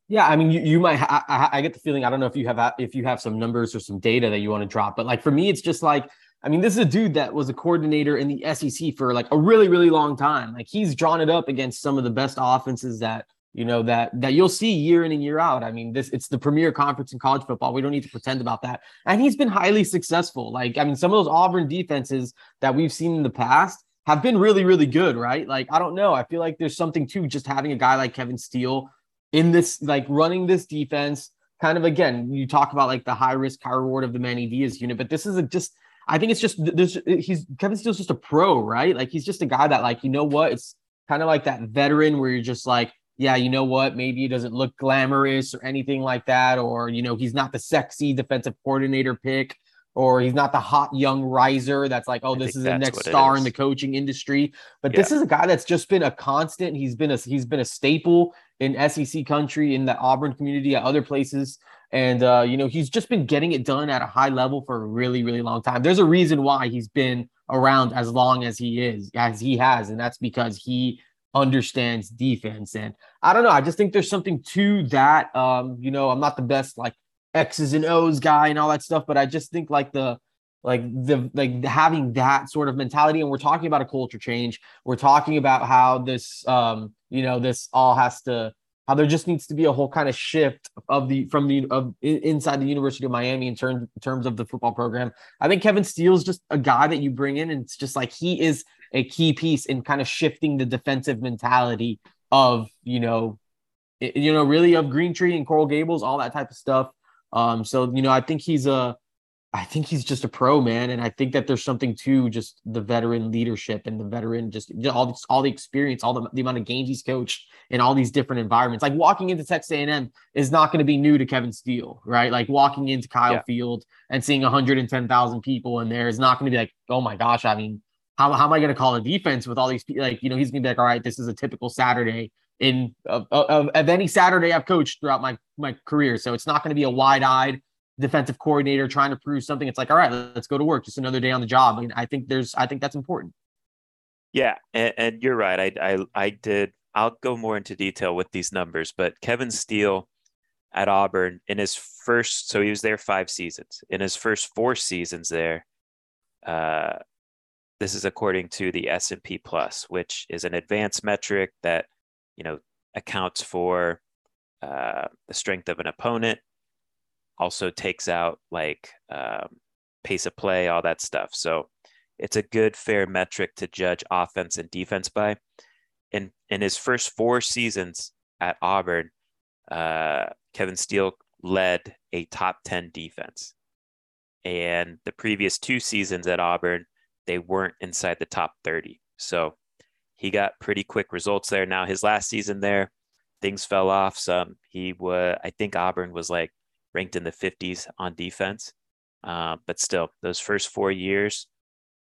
Yeah, I mean, you, you might. I, I get the feeling. I don't know if you have uh, if you have some numbers or some data that you want to drop, but like for me, it's just like I mean, this is a dude that was a coordinator in the SEC for like a really, really long time. Like he's drawn it up against some of the best offenses that you know that that you'll see year in and year out. I mean, this it's the premier conference in college football. We don't need to pretend about that. And he's been highly successful. Like I mean, some of those Auburn defenses that we've seen in the past have been really really good, right? Like I don't know. I feel like there's something to just having a guy like Kevin Steele in this like running this defense. Kind of again, you talk about like the high risk, high reward of the Manny Diaz unit, but this is a just I think it's just there's he's Kevin Steele's just a pro, right? Like he's just a guy that like you know what it's kind of like that veteran where you're just like yeah, you know what? Maybe he doesn't look glamorous or anything like that. Or, you know, he's not the sexy defensive coordinator pick, or he's not the hot young riser that's like, oh, this is the next star in the coaching industry. But yeah. this is a guy that's just been a constant. He's been a he's been a staple in SEC country, in the Auburn community, at other places. And uh, you know, he's just been getting it done at a high level for a really, really long time. There's a reason why he's been around as long as he is, as he has, and that's because he understands defense. And I don't know. I just think there's something to that. Um, you know, I'm not the best like X's and O's guy and all that stuff, but I just think like the like the like having that sort of mentality and we're talking about a culture change we're talking about how this um you know this all has to how there just needs to be a whole kind of shift of the from the of inside the University of Miami in terms in terms of the football program. I think Kevin Steele's just a guy that you bring in, and it's just like he is a key piece in kind of shifting the defensive mentality of you know, you know, really of Greentree and Coral Gables, all that type of stuff. Um, so you know, I think he's a I think he's just a pro man, and I think that there's something to just the veteran leadership and the veteran just all this, all the experience, all the, the amount of games he's coached in all these different environments. Like walking into Texas A&M is not going to be new to Kevin Steele, right? Like walking into Kyle yeah. Field and seeing 110,000 people in there is not going to be like, oh my gosh, I mean, how, how am I going to call a defense with all these people? Like, you know, he's going to be like, all right, this is a typical Saturday in of, of, of any Saturday I've coached throughout my my career. So it's not going to be a wide eyed defensive coordinator trying to prove something. It's like, all right, let's go to work. Just another day on the job. I mean, I think there's, I think that's important. Yeah, and, and you're right. I, I, I did. I'll go more into detail with these numbers, but Kevin Steele at Auburn in his first, so he was there five seasons. In his first four seasons there, uh, this is according to the S&P Plus, which is an advanced metric that you know accounts for uh, the strength of an opponent also takes out like um, pace of play, all that stuff. So it's a good, fair metric to judge offense and defense by. In in his first four seasons at Auburn, uh, Kevin Steele led a top ten defense, and the previous two seasons at Auburn, they weren't inside the top thirty. So he got pretty quick results there. Now his last season there, things fell off some. He was, I think Auburn was like ranked in the 50s on defense. Uh, but still, those first four years,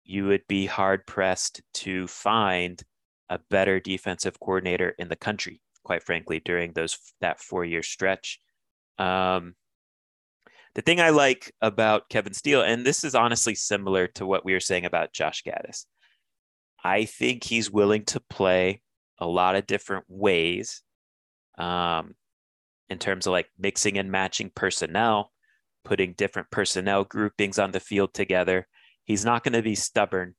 you would be hard pressed to find a better defensive coordinator in the country, quite frankly, during those that four year stretch. Um, the thing I like about Kevin Steele, and this is honestly similar to what we were saying about Josh Gattis, I think he's willing to play a lot of different ways. Um, in terms of like mixing and matching personnel, putting different personnel groupings on the field together. He's not going to be stubborn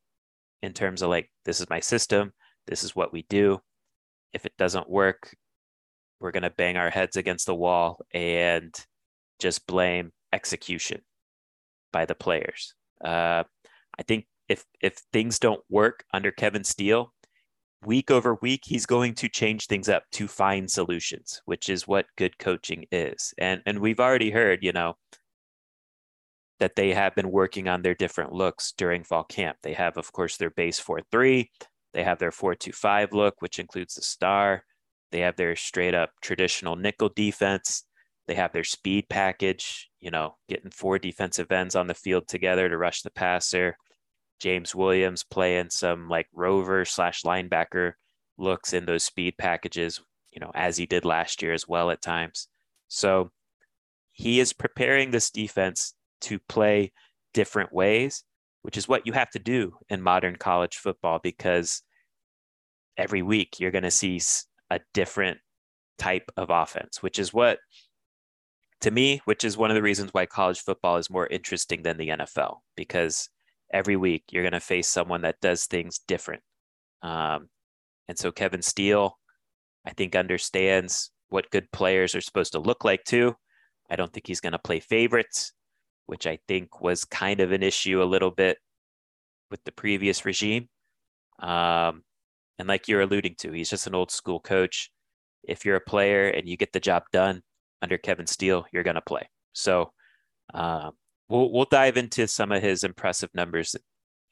in terms of like, this is my system, this is what we do. If it doesn't work, we're going to bang our heads against the wall and just blame execution by the players. Uh, I think if if things don't work under Kevin Steele, week over week, he's going to change things up to find solutions, which is what good coaching is. And and we've already heard, you know, that they have been working on their different looks during fall camp. They have, of course, their base four three. They have their four two five look, which includes the star. They have their straight up traditional nickel defense. They have their speed package, you know, getting four defensive ends on the field together to rush the passer. James Williams playing some like rover slash linebacker looks in those speed packages, you know, as he did last year as well at times. So he is preparing this defense to play different ways, which is what you have to do in modern college football because every week you're going to see a different type of offense, which is what to me, which is one of the reasons why college football is more interesting than the NFL because every week you're going to face someone that does things different. Um, and so Kevin Steele, I think understands what good players are supposed to look like too. I don't think he's going to play favorites, which I think was kind of an issue a little bit with the previous regime. Um, and like you're alluding to, he's just an old school coach. If you're a player and you get the job done under Kevin Steele, you're going to play. So uh, we'll we'll dive into some of his impressive numbers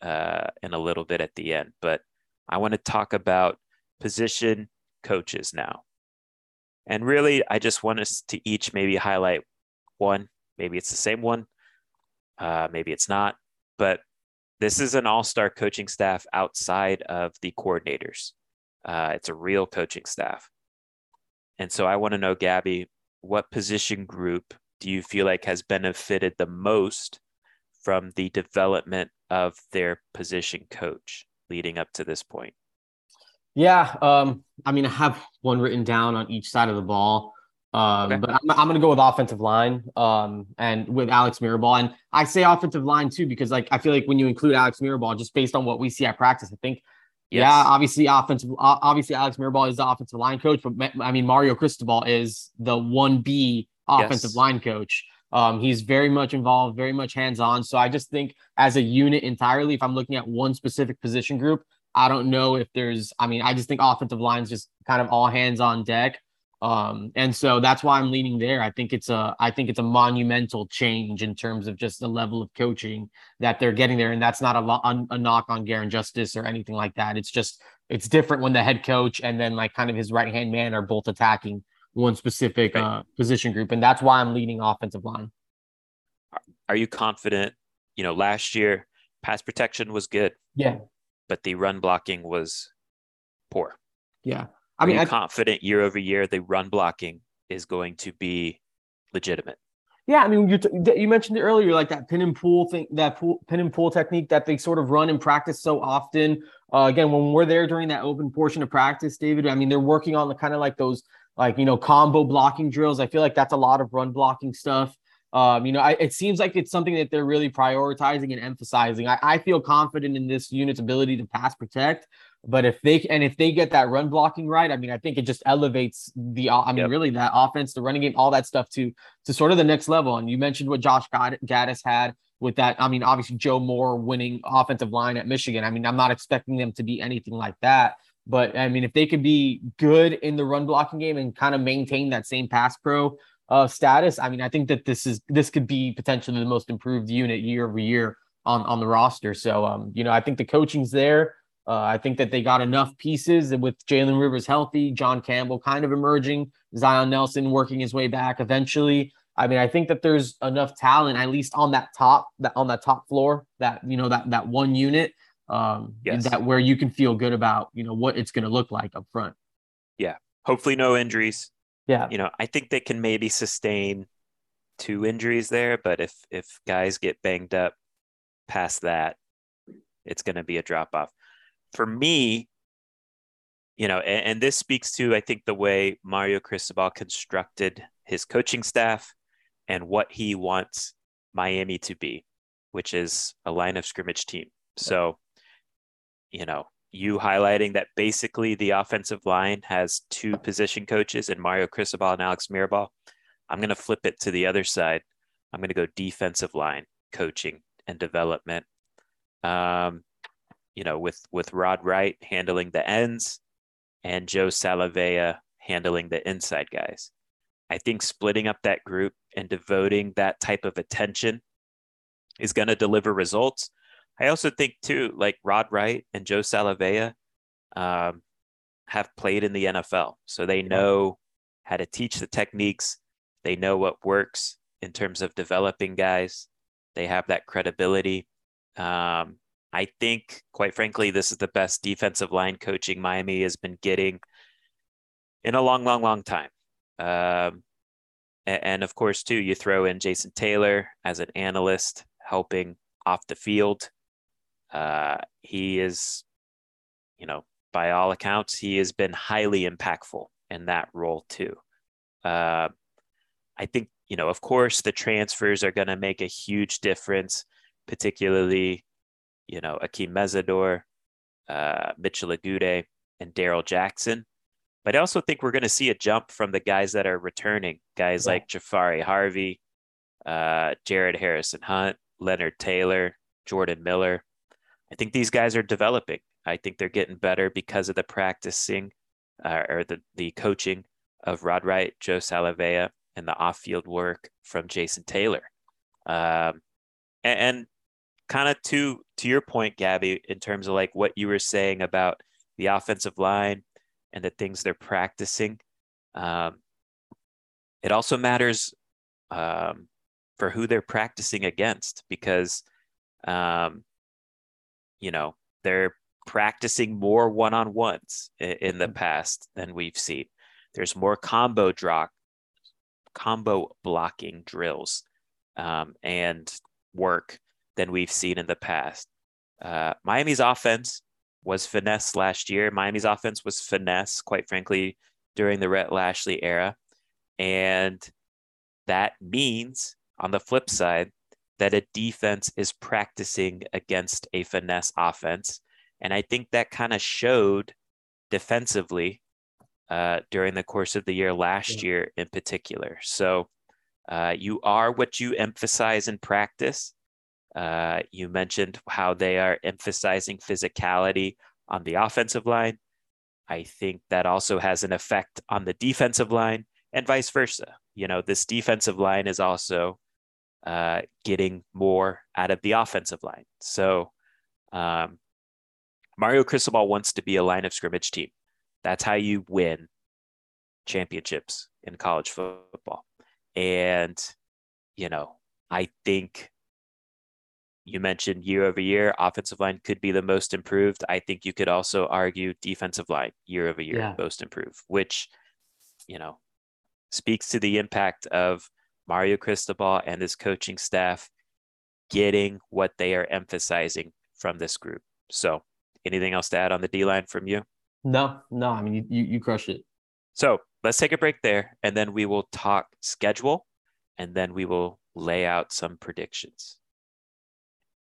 uh, in a little bit at the end. But I want to talk about position coaches now. And really, I just want us to each maybe highlight one. Maybe it's the same one. Uh, maybe it's not. But this is an all star coaching staff outside of the coordinators. Uh, it's a real coaching staff. And so I want to know, Gabby, what position group do you feel like has benefited the most from the development of their position coach leading up to this point? Yeah, um, I mean, I have one written down on each side of the ball, um, okay. but I'm, I'm going to go with offensive line um, and with Alex Mirabal. And I say offensive line too because, like, I feel like when you include Alex Mirabal, just based on what we see at practice, I think, yes. yeah, obviously offensive, obviously Alex Mirabal is the offensive line coach, but I mean Mario Cristobal is the one B offensive yes. line coach. Um, he's very much involved, very much hands on. So I just think as a unit entirely, if I'm looking at one specific position group, I don't know if there's, I mean, I just think offensive line's just kind of all hands on deck. Um, and so that's why I'm leaning there. I think it's a, I think it's a monumental change in terms of just the level of coaching that they're getting there. And that's not a, lo- a knock on Garin Justice or anything like that. It's just, it's different when the head coach and then like kind of his right hand man are both attacking one specific uh, position group. And that's why I'm leading offensive line. Are you confident? You know, last year, pass protection was good. Yeah but the run blocking was poor. Yeah. I mean, I'm confident year over year the run blocking is going to be legitimate. Yeah, I mean, you t- you mentioned it earlier, like that pin and pull thing, that pull, pin and pull technique that they sort of run in practice so often. Uh, again, when we're there during that open portion of practice, David, I mean, they're working on the kind of like those, like you know, combo blocking drills. I feel like that's a lot of run blocking stuff. Um, you know, I, it seems like it's something that they're really prioritizing and emphasizing. I, I feel confident in this unit's ability to pass protect, but if they and if they get that run blocking right, I mean, I think it just elevates the. I mean, yep. really that offense, the running game, all that stuff to to sort of the next level. And you mentioned what Josh Gattis had with that. I mean, obviously Joe Moore winning offensive line at Michigan. I mean, I'm not expecting them to be anything like that. But I mean, if they could be good in the run blocking game and kind of maintain that same pass pro uh, status, I mean, I think that this is this could be potentially the most improved unit year over year on on the roster. So, um, you know, I think the coaching's there. Uh, I think that they got enough pieces with Jalen Rivers healthy, John Campbell kind of emerging, Zion Nelson working his way back eventually. I mean, I think that there's enough talent, at least on that top, that on that top floor, that you know that that one unit, um, yes. that where you can feel good about you know what it's going to look like up front. Yeah, hopefully no injuries. Yeah. You know, I think they can maybe sustain two injuries there, but if if guys get banged up past that, it's going to be a drop off. For me, you know, and, and, this speaks to I think the way Mario Cristobal constructed his coaching staff and what he wants Miami to be, which is a line of scrimmage team. So, you know, you highlighting that basically the offensive line has two position coaches and Mario Cristobal and Alex Mirabal. I'm going to flip it to the other side. I'm going to go defensive line coaching and development. Um, you know, with with Rod Wright handling the ends and Joe Salavea handling the inside guys. I think splitting up that group and devoting that type of attention is going to deliver results. I also think too, like Rod Wright and Joe Salavea um, have played in the NFL, so they know how to teach the techniques. They know what works in terms of developing guys. They have that credibility. Um, I think, quite frankly, this is the best defensive line coaching Miami has been getting in a long, long, long time. Um, and, of course, too, you throw in Jason Taylor as an analyst helping off the field. Uh, he is, you know, by all accounts, he has been highly impactful in that role too. Uh, I think, you know, of course, the transfers are going to make a huge difference, particularly, you know, Akeem Mesidor, uh, Mitchell Agude, and Darrell Jackson. But I also think we're going to see a jump from the guys that are returning, guys yeah. like Jafari Harvey, uh, Jared Harrison Hunt, Leonard Taylor, Jordan Miller. I think these guys are developing. I think they're getting better because of the practicing uh, or the, the coaching of Rod Wright, Joe Salavea, and the off field work from Jason Taylor. Um, and, and kind of to to your point, Gabby, in terms of like what you were saying about the offensive line and the things they're practicing. Um, it also matters um, for who they're practicing against because, um, you know, they're practicing more one on ones in, in, the mm-hmm. past than we've seen. There's more combo drop, combo blocking drills um, and work than we've seen in the past. Uh, Miami's offense was finesse last year. Miami's offense was finesse, quite frankly, during the Rhett Lashlee era. And that means, on the flip side, that a defense is practicing against a finesse offense. And I think that kind of showed defensively uh, during the course of the year last yeah. year in particular. So uh, you are what you emphasize in practice. Uh, you mentioned how they are emphasizing physicality on the offensive line. I think that also has an effect on the defensive line and vice versa. You know, this defensive line is also uh, getting more out of the offensive line. So, um, Mario Cristobal wants to be a line of scrimmage team. That's how you win championships in college football. And, you know, I think you mentioned year over year, offensive line could be the most improved. I think you could also argue defensive line year over year, yeah. most improved, which, you know, speaks to the impact of Mario Cristobal and his coaching staff getting what they are emphasizing from this group. So, anything else to add on the D line from you? No, no. I mean, you, you, you crushed it. So, let's take a break there and then we will talk schedule and then we will lay out some predictions.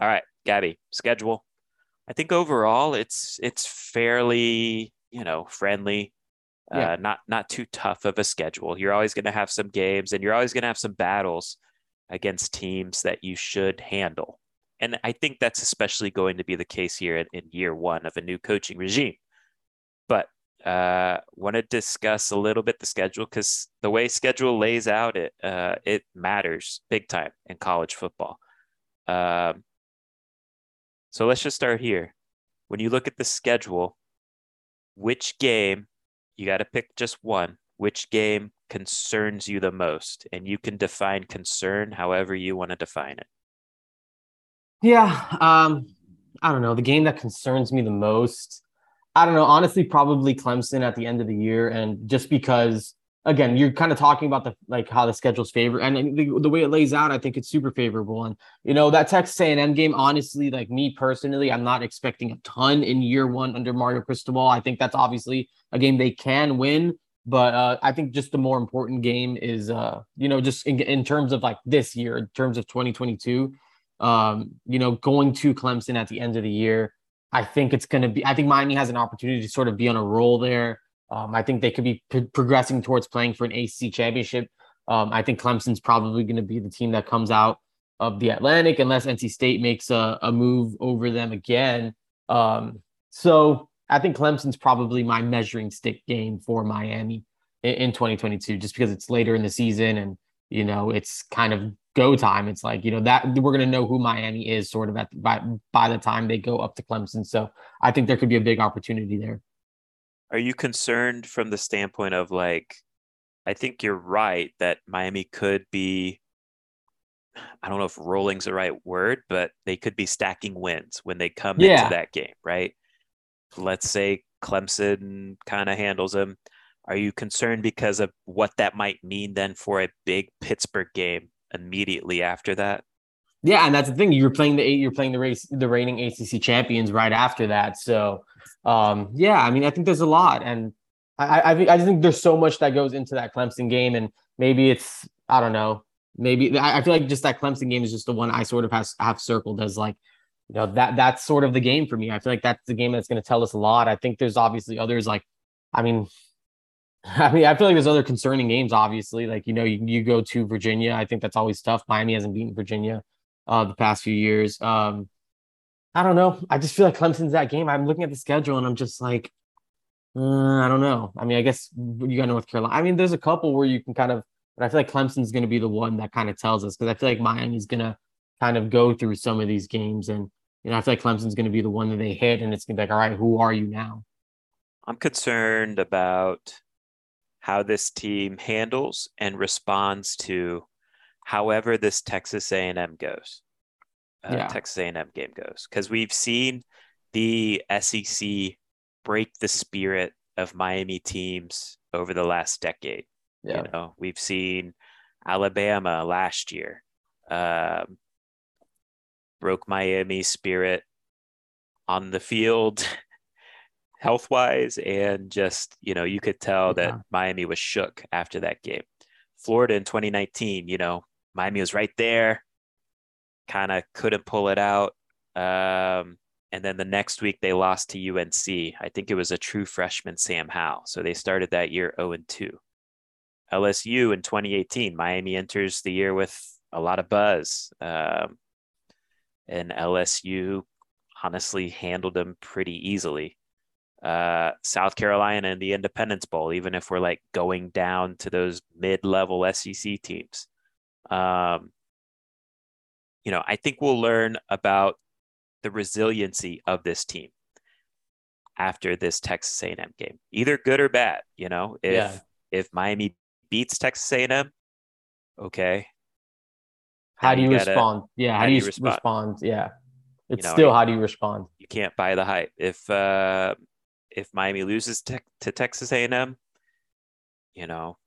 All right, Gabby, schedule. I think overall it's it's fairly you know friendly, yeah. uh, not not too tough of a schedule. You're always going to have some games, and you're always going to have some battles against teams that you should handle. And I think that's especially going to be the case here in, in year one of a new coaching regime. But uh, want to discuss a little bit the schedule because the way schedule lays out, it uh, it matters big time in college football. Um, so let's just start here. When you look at the schedule, which game, you got to pick just one, which game concerns you the most? And you can define concern however you want to define it. Yeah. Um, I don't know. The game that concerns me the most, I don't know. Honestly, probably Clemson at the end of the year. And just because again, you're kind of talking about the like how the schedule's favor and the, the, way it lays out. I think it's super favorable. And you know that Texas A&M game, honestly, like me personally, I'm not expecting a ton in year one under Mario Cristobal. I think that's obviously a game they can win. But uh, I think just the more important game is, uh, you know, just in, in terms of like this year, in terms of 2022, um, you know, going to Clemson at the end of the year. I think it's going to be, I think Miami has an opportunity to sort of be on a roll there. Um, I think they could be p- progressing towards playing for an ACC championship. Um, I think Clemson's probably going to be the team that comes out of the Atlantic unless NC State makes a, a move over them again. Um, so I think Clemson's probably my measuring stick game for Miami in, in 2022, just because it's later in the season and you know it's kind of go time. It's like you know that we're going to know who Miami is sort of at by by the time they go up to Clemson. So I think there could be a big opportunity there. Are you concerned from the standpoint of like, I think you're right that Miami could be. I don't know if rolling's the right word, but they could be stacking wins when they come yeah. into that game, right? let's say Clemson kind of handles them. Are you concerned because of what that might mean then for a big Pittsburgh game immediately after that? Yeah, and that's the thing. You're playing the eight. you're playing the race the reigning ACC champions right after that. So, um, yeah, I mean, I think there's a lot, and I I think I just think there's so much that goes into that Clemson game, and maybe it's I don't know, maybe I, I feel like just that Clemson game is just the one I sort of has have circled as like you know that that's sort of the game for me. I feel like that's the game that's going to tell us a lot. I think there's obviously others like, I mean, I mean, I feel like there's other concerning games. Obviously, like you know, you, you go to Virginia. I think that's always tough. Miami hasn't beaten Virginia uh, the past few years. Um, I don't know. I just feel like Clemson's that game. I'm looking at the schedule and I'm just like, uh, I don't know. I mean, I guess you got North Carolina. I mean, there's a couple where you can kind of, but I feel like Clemson's going to be the one that kind of tells us because I feel like Miami's going to kind of go through some of these games and you know, I feel like Clemson's going to be the one that they hit, and it's going to be like, all right, who are you now? I'm concerned about how this team handles and responds to however this Texas A&M goes. Uh, yeah. Texas A&M game goes because we've seen the SEC break the spirit of Miami teams over the last decade. Yeah. You know, we've seen Alabama last year. Um, broke Miami's spirit on the field, health wise, and just, you know, you could tell yeah. that Miami was shook after that game. Florida in 2019, you know, Miami was right there, kind of couldn't pull it out. Um, and then the next week they lost to UNC. I think it was a true freshman, Sam Howell. So they started that year 0 and 2. LSU in 2018, Miami enters the year with a lot of buzz. Um, and LSU honestly handled them pretty easily. Uh, South Carolina in the Independence Bowl, even if we're like going down to those mid-level SEC teams. Um, you know, I think we'll learn about the resiliency of this team after this Texas A&M game, either good or bad. You know, if yeah. if Miami beats Texas A&M, okay, how do you, you gotta, respond? Yeah, how, how do you, respond? respond? Yeah, it's you know, still how do you respond? You can't buy the hype. If uh, if Miami loses te- to Texas A&M, you know,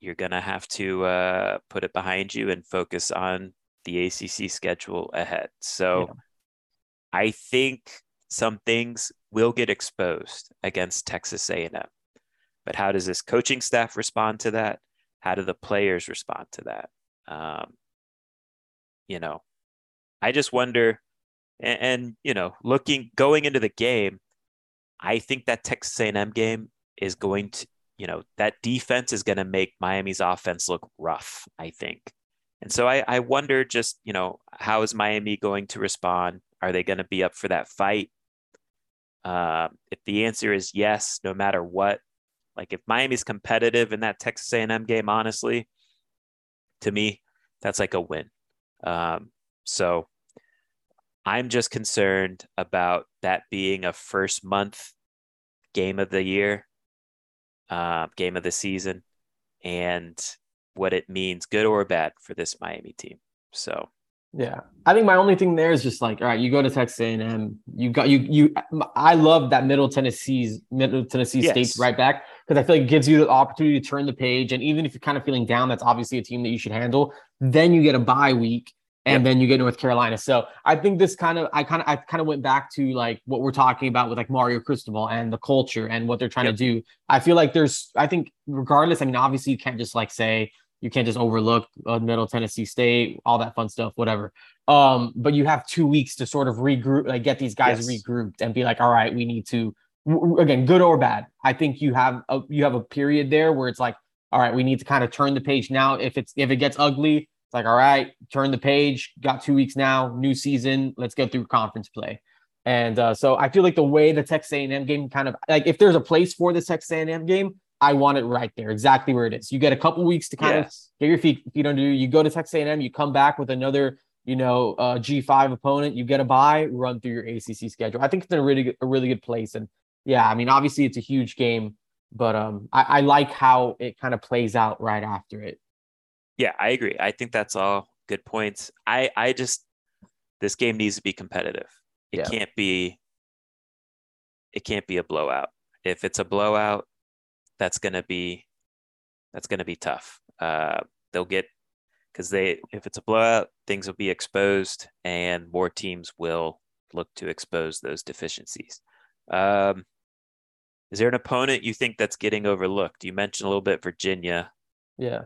you're gonna have to uh, put it behind you and focus on the ACC schedule ahead. So, yeah. I think some things will get exposed against Texas A&M. But how does this coaching staff respond to that? How do the players respond to that? Um, you know, I just wonder, and, and, you know, looking going into the game, I think that Texas A&M game is going to, you know, that defense is going to make Miami's offense look rough. I think, and so I, I wonder just, you know, how is Miami going to respond? Are they going to be up for that fight? Uh, if the answer is yes, no matter what, like if Miami's competitive in that Texas A&M game, honestly, to me, that's like a win. Um, so I'm just concerned about that being a first month game of the year, uh, game of the season, and what it means, good or bad, for this Miami team. So yeah, I think my only thing there is just like, all right, you go to Texas A&M, you got you you. I love that Middle Tennessee's Middle Tennessee yes. State's right back because I feel like it gives you the opportunity to turn the page, and even if you're kind of feeling down, that's obviously a team that you should handle. Then you get a bye week, and then you get North Carolina. So I think this kind of I kind of I kind of went back to like what we're talking about with like Mario Cristobal and the culture and what they're trying to do. I feel like there's I think regardless, I mean obviously you can't just like say you can't just overlook uh, Middle Tennessee State, all that fun stuff, whatever. Um, but you have two weeks to sort of regroup, like get these guys yes. regrouped and be like, all right, we need to again, good or bad. I think you have a you have a period there where it's like, all right, we need to kind of turn the page now. If it's if it gets ugly, it's like, all right, turn the page. Got two weeks now, new season. Let's go through conference play. And uh, so I feel like the way the Texas A&M game kind of like if there's a place for the Texas A&M game, I want it right there, exactly where it is. You get a couple weeks to kind yes. of get your feet feet under you. You go to Texas A&M, you come back with another you know uh, G5 opponent. You get a bye, run through your ACC schedule. I think it's in a really good, a really good place. And yeah, I mean obviously it's a huge game, but um I, I like how it kind of plays out right after it. Yeah, I agree. I think that's all good points. I I just this game needs to be competitive. It yeah. can't be it can't be a blowout. If it's a blowout, that's gonna be that's gonna be tough. Uh, they'll get because they if it's a blowout, things will be exposed, and more teams will look to expose those deficiencies. Um, is there an opponent you think that's getting overlooked? You mentioned a little bit Virginia. Yeah.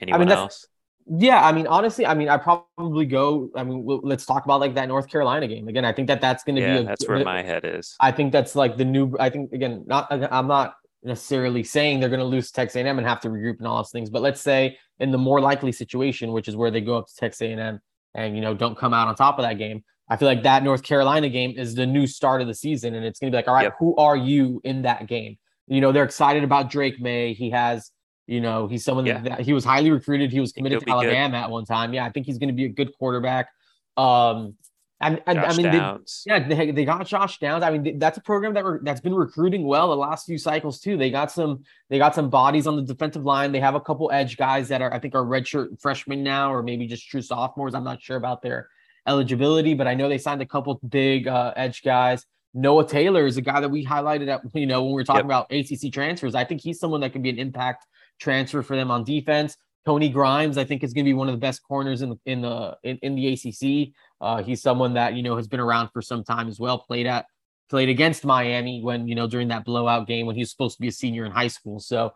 Anyone I mean, else? Yeah, I mean, honestly, I mean, I probably go. I mean, let's talk about like that North Carolina game again. I think that that's going to yeah, be. A, that's where my head is. I think that's like the new. I think again, not. I'm not necessarily saying they're going to lose Texas A&M and have to regroup and all those things, but let's say in the more likely situation, which is where they go up to Texas A&M and you know don't come out on top of that game. I feel like that North Carolina game is the new start of the season, and it's going to be like, all right, yep. who are you in that game? You know, they're excited about Drake Maye. He has you know, he's someone yeah. that he was highly recruited. He was committed to Alabama good. at one time. Yeah, I think he's going to be a good quarterback. Um, and, and I mean, they, yeah, they, they got Josh Downs. I mean, that's a program that re- that's been recruiting well the last few cycles too. They got some they got some bodies on the defensive line. They have a couple edge guys that are I think are redshirt freshmen now, or maybe just true sophomores. I'm not sure about their eligibility, but I know they signed a couple big uh, edge guys. Noah Taylor is a guy that we highlighted at you know when we were talking yep. about ACC transfers. I think he's someone that can be an impact transfer for them on defense. Tony Grimes, I think, is going to be one of the best corners in the in the in, in the ACC. Uh, he's someone that you know has been around for some time as well. Played at played against Miami when you know during that blowout game when he was supposed to be a senior in high school. So,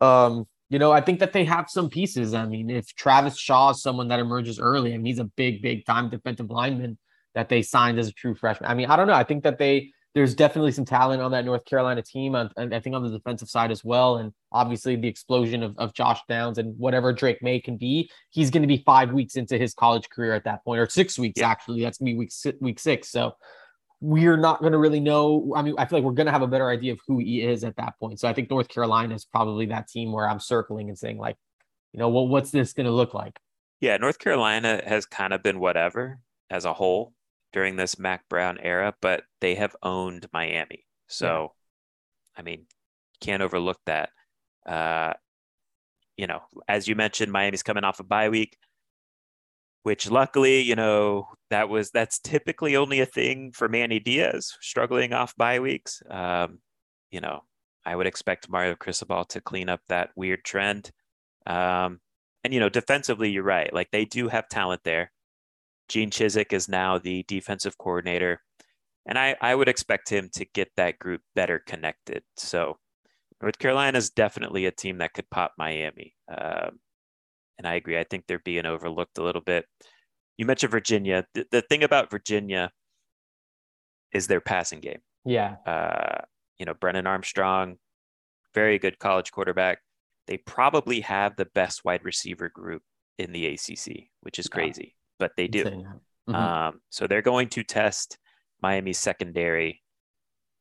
um, you know, I think that they have some pieces. I mean, if Travis Shaw is someone that emerges early, I mean, he's a big, big time defensive lineman that they signed as a true freshman. I mean, I don't know. I think that they there's definitely some talent on that North Carolina team, and I think on the defensive side as well. And obviously, the explosion of, of Josh Downs and whatever Drake Maye can be, he's going to be five weeks into his college career at that point, or six weeks yeah. actually. That's going to be week week six. So we're not going to really know. I mean, I feel like we're going to have a better idea of who he is at that point. So I think North Carolina is probably that team where I'm circling and saying like, you know, well, what's this going to look like? Yeah, North Carolina has kind of been whatever as a whole during this Mack Brown era, but they have owned Miami. So, yeah. I mean, can't overlook that. Uh, you know, as you mentioned, Miami's coming off a bye week, which luckily, you know, that was that's typically only a thing for Manny Diaz struggling off bye weeks. Um, you know, I would expect Mario Cristobal to clean up that weird trend. Um, and you know, defensively, you're right. Like they do have talent there. Gene Chizik is now the defensive coordinator, and I, I would expect him to get that group better connected. So North Carolina is definitely a team that could pop Miami. Um, and I agree. I think they're being overlooked a little bit. You mentioned Virginia. The, the thing about Virginia is their passing game. Yeah. Uh, you know, Brennan Armstrong, very good college quarterback. They probably have the best wide receiver group in the ACC, which is crazy but they do. Mm-hmm. Um, so they're going to test Miami's secondary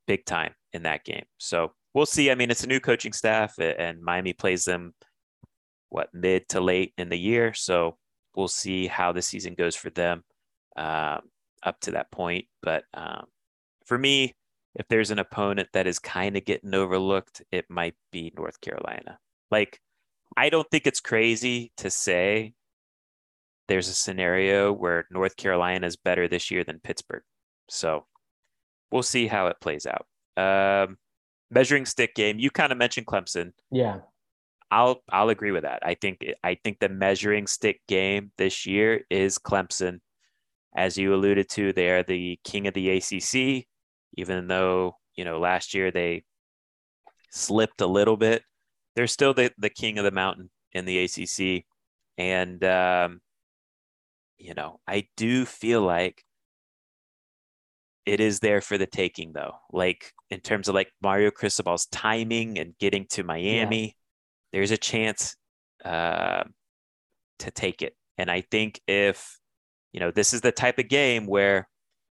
big time in that game. So we'll see. I mean, it's a new coaching staff, and Miami plays them what mid to late in the year. So we'll see how the season goes for them um, up to that point. But um, for me, if there's an opponent that is kind of getting overlooked, it might be North Carolina. Like, I don't think it's crazy to say there's a scenario where North Carolina is better this year than Pittsburgh. So we'll see how it plays out. Um, measuring stick game, you kind of mentioned Clemson. Yeah. I'll I'll agree with that. I think I think the measuring stick game this year is Clemson. As you alluded to, they are the king of the ACC, even though, you know, last year they slipped a little bit. They're still the, the king of the mountain in the ACC. And um, you know, I do feel like it is there for the taking though. Like in terms of like Mario Cristobal's timing and getting to Miami, yeah. there's a chance uh, to take it. And I think if, you know, this is the type of game where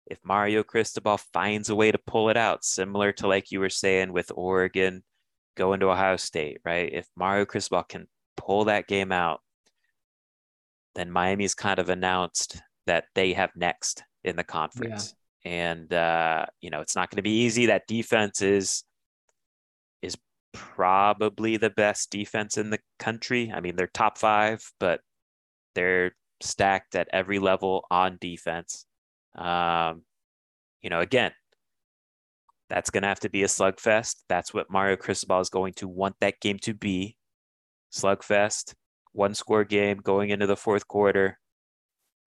if Mario Cristobal finds a way to pull it out, similar to like you were saying with Oregon going to Ohio State, right? If Mario Cristobal can pull that game out, then Miami's kind of announced that they have next in the conference. Yeah. And uh, you know, it's not going to be easy. That defense is is probably the best defense in the country. I mean, they're top 5, but they're stacked at every level on defense. Um, you know, again, that's going to have to be a slugfest. That's what Mario Cristobal is going to want that game to be. Slugfest, one score game going into the fourth quarter.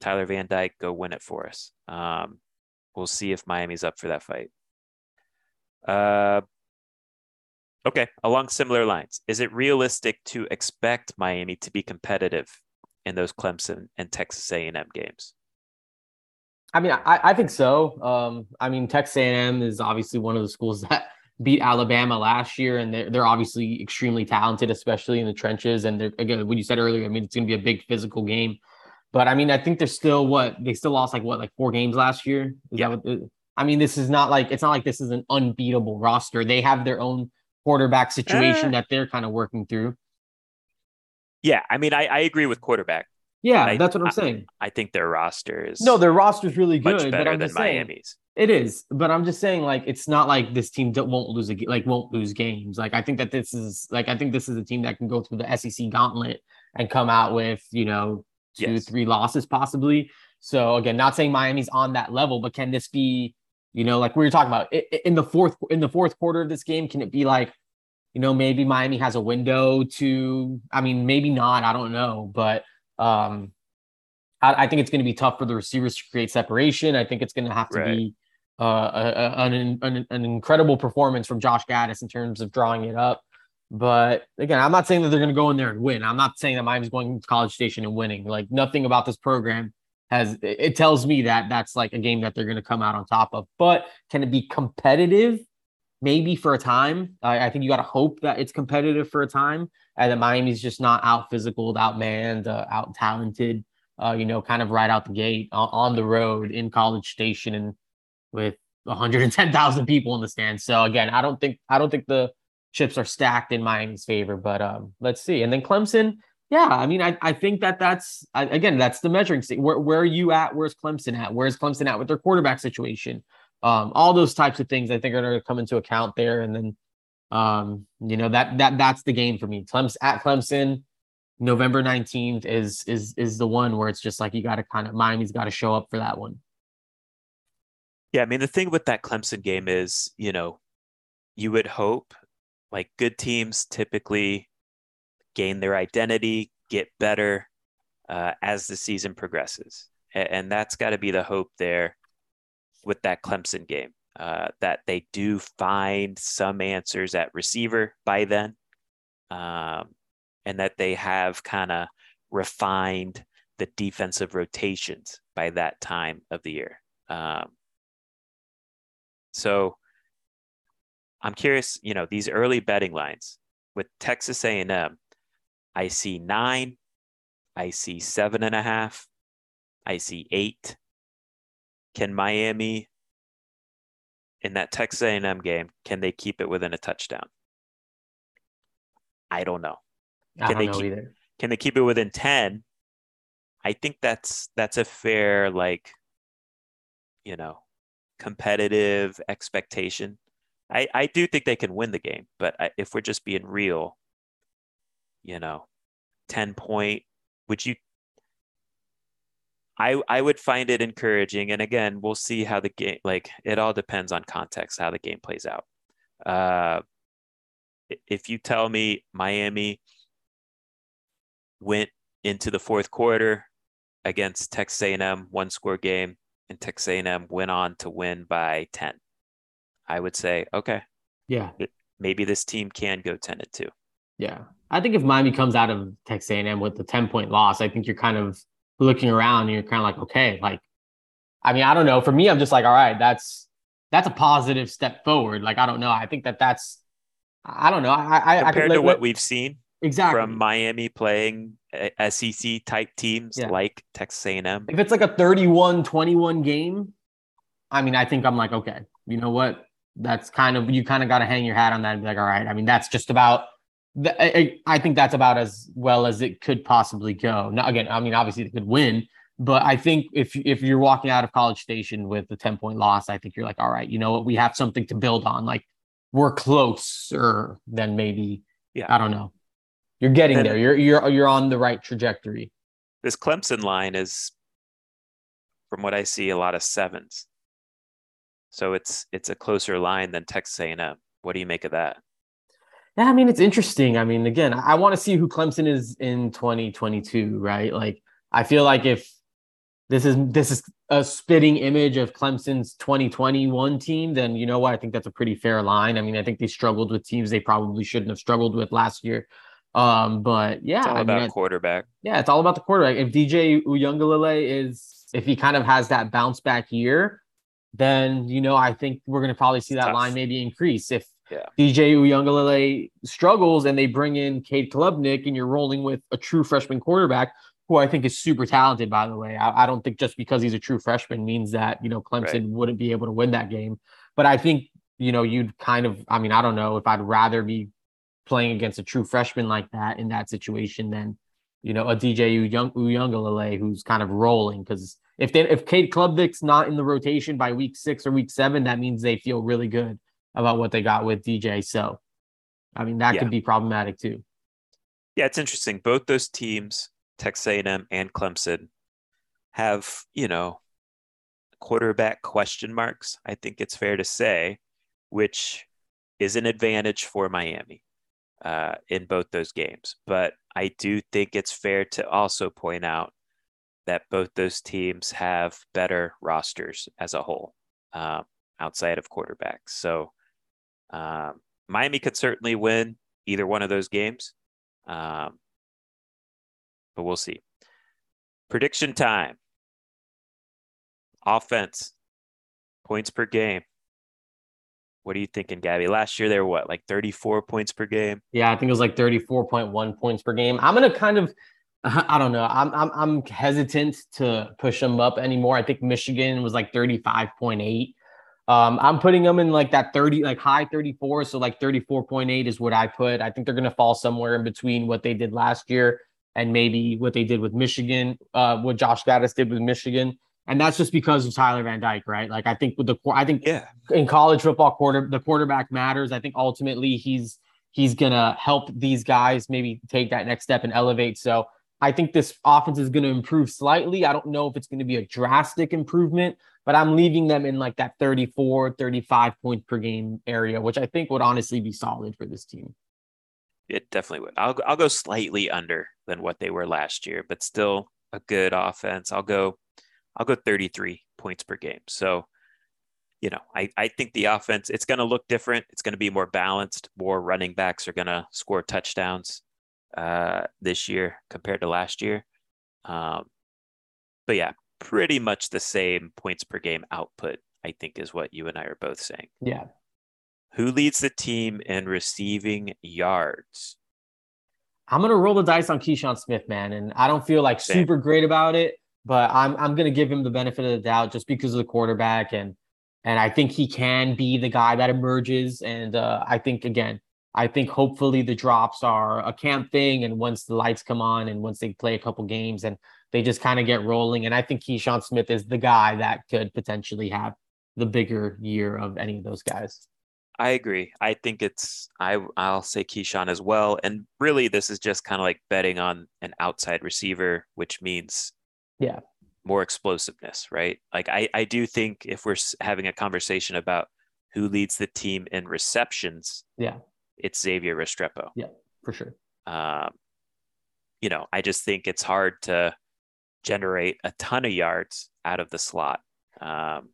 Tyler Van Dyke, go win it for us. Um, we'll see if Miami's up for that fight. Uh, okay, along similar lines, is it realistic to expect Miami to be competitive in those Clemson and Texas A&M games? I mean, I, I think so. Um, I mean, Texas A&M is obviously one of the schools that beat Alabama last year, and they're, they're obviously extremely talented, especially in the trenches. And they're, again, what you said earlier, I mean, it's going to be a big physical game. But I mean, I think they're still what they still lost like what like four games last year. Is yeah. What, I mean, this is not like it's not like this is an unbeatable roster. They have their own quarterback situation uh, that they're kind of working through. Yeah, I mean, I, I agree with quarterback. Yeah, I, that's what I'm saying. I, I, think their roster is no, their roster is really good, much better than Miami's. It is, but I'm just saying, like, it's not like this team won't lose a like won't lose games. Like, I think that this is like I think this is a team that can go through the SEC gauntlet and come out with you know two, yes. three losses possibly. So again, not saying Miami's on that level, but can this be, you know, like we were talking about in the fourth in the fourth quarter of this game? Can it be like, you know, maybe Miami has a window to? I mean, maybe not. I don't know, but um, I, I think it's going to be tough for the receivers to create separation. I think it's going to have to right. be uh, a, a, an, an, an incredible performance from Josh Gattis in terms of drawing it up. But again, I'm not saying that they're going to go in there and win. I'm not saying that Miami's going to College Station and winning. Like nothing about this program has it tells me that that's like a game that they're going to come out on top of. But can it be competitive? Maybe for a time. I, I think you got to hope that it's competitive for a time and that Miami's just not out physical, out manned, uh, out talented. Uh, you know, kind of right out the gate on, on the road in College Station and with 110,000 people in the stands. So again, I don't think I don't think the chips are stacked in Miami's favor, but um, let's see. And then Clemson, yeah, I mean, I, I think that that's I, again that's the measuring stick. Where where are you at? Where's Clemson at? Where's Clemson at with their quarterback situation? Um, all those types of things I think are going to come into account there, and then um, you know that that that's the game for me. Clemson at Clemson, November nineteenth is is is the one where it's just like you got to kind of Miami's got to show up for that one. Yeah, I mean the thing with that Clemson game is you know you would hope like good teams typically gain their identity, get better uh, as the season progresses, and, and that's got to be the hope there with that Clemson game uh, that they do find some answers at receiver by then, um, and that they have kind of refined the defensive rotations by that time of the year. Um, so I'm curious, you know, these early betting lines with Texas A&M, I see nine, I see seven and a half, I see eight. Can Miami in that Texas A&M game, can they keep it within a touchdown? I don't know. Can don't they know keep, either. Can they keep it within 10? I think that's that's a fair like you know, competitive expectation. I I do think they can win the game, but I, if we're just being real, you know, 10 point would you I I would find it encouraging. And again, we'll see how the game like it all depends on context how the game plays out. Uh, if you tell me Miami went into the fourth quarter against Texas A&M one score game and Texas A&M went on to win by 10 I would say okay yeah maybe this team can go 10 and 2 yeah I think if Miami comes out of Texas A&M with the 10 point loss I think you're kind of looking around and you're kind of like, okay, like, I mean, I don't know. For me, I'm just like, all right, that's that's a positive step forward. Like, I don't know. I think that that's, I don't know. I, I compared I to what we've seen exactly from Miami playing uh, SEC type teams yeah. like Texas A&M. If it's like a 31-21 game, I mean, I think I'm like, okay, you know what? That's kind of you kind of got to hang your hat on that and be like, all right. I mean, that's just about. I, I think that's about as well as it could possibly go. Now, again, I mean, obviously they could win, but I think if if you're walking out of College Station with a 10 point loss, I think you're like, all right, you know what? We have something to build on. Like we're closer than maybe. Yeah. I don't know. You're getting and there. You're you're you're on the right trajectory. This Clemson line is, from what I see, a lot of sevens. So it's it's a closer line than Texas A&M. What do you make of that? Yeah, I mean it's interesting. I mean, again, I want to see who Clemson is in 2022, right? Like, I feel like if this is this is a spitting image of Clemson's 2021 team, then you know what? I think that's a pretty fair line. I mean, I think they struggled with teams they probably shouldn't have struggled with last year. Um, but yeah, it's all I about mean, quarterback. Yeah, it's all about the quarterback. If DJ Uiagalelei is if he kind of has that bounce back year, then you know I think we're going to probably see that Tough. line maybe increase. If yeah. DJ Uiagalelei struggles and they bring in Cade Klubnik and you're rolling with a true freshman quarterback who I think is super talented, by the way. I, I don't think just because he's a true freshman means that, you know, Clemson right. wouldn't be able to win that game. But I think, you know, you'd kind of, I mean, I don't know if I'd rather be playing against a true freshman like that in that situation than, you know, a DJ Uiagalelei who's kind of rolling because if they if Cade Klubnik's not in the rotation by week six or week seven, that means they feel really good about what they got with DJ. So, I mean, that yeah. could be problematic too. Yeah, it's interesting. Both those teams, Texas A&M and Clemson, have you know quarterback question marks. I think it's fair to say, which is an advantage for Miami uh, in both those games. But I do think it's fair to also point out that both those teams have better rosters as a whole um, outside of quarterbacks. So um, Miami could certainly win either one of those games, um, but we'll see. Prediction time. Offense, points per game. What are you thinking, Gabby? Last year they were what, like 34 points per game? Yeah, I think it was like 34.1 points per game. I'm gonna kind of I don't know. I'm I'm I'm hesitant to push them up anymore. I think Michigan was like 35.8. Um, I'm putting them in like that 30, like high 34. So like 34.8 is what I put. I think they're gonna fall somewhere in between what they did last year and maybe what they did with Michigan, uh, what Josh Gattis did with Michigan. And that's just because of Tyler Van Dyke, right? Like I think with the I think yeah. in college football quarter the quarterback matters. I think ultimately he's he's gonna help these guys maybe take that next step and elevate. So I think this offense is going to improve slightly. I don't know if it's going to be a drastic improvement, but I'm leaving them in like that 34, 35 points per game area, which I think would honestly be solid for this team. It definitely would. I'll I'll go slightly under than what they were last year, but still a good offense. I'll go I'll go 33 points per game. So, you know, I, I think the offense, it's going to look different. It's going to be more balanced. More running backs are going to score touchdowns uh, this year compared to last year. Um, but yeah, pretty much the same points per game output, I think, is what you and I are both saying. Yeah. Who leads the team in receiving yards? I'm gonna roll the dice on Keyshawn Smith, man, and I don't feel like Same. super great about it, but I'm I'm gonna give him the benefit of the doubt just because of the quarterback and and I think he can be the guy that emerges. And uh, I think again, I think hopefully the drops are a camp thing. And once the lights come on and once they play a couple games and they just kind of get rolling. And I think Keyshawn Smith is the guy that could potentially have the bigger year of any of those guys. I agree. I think it's I I'll say Keyshawn as well. And really this is just kind of like betting on an outside receiver, which means yeah, more explosiveness, right? Like I I do think if we're having a conversation about who leads the team in receptions, yeah, it's Xavier Restrepo. Yeah, for sure. Um, you know, I just think it's hard to generate a ton of yards out of the slot, um,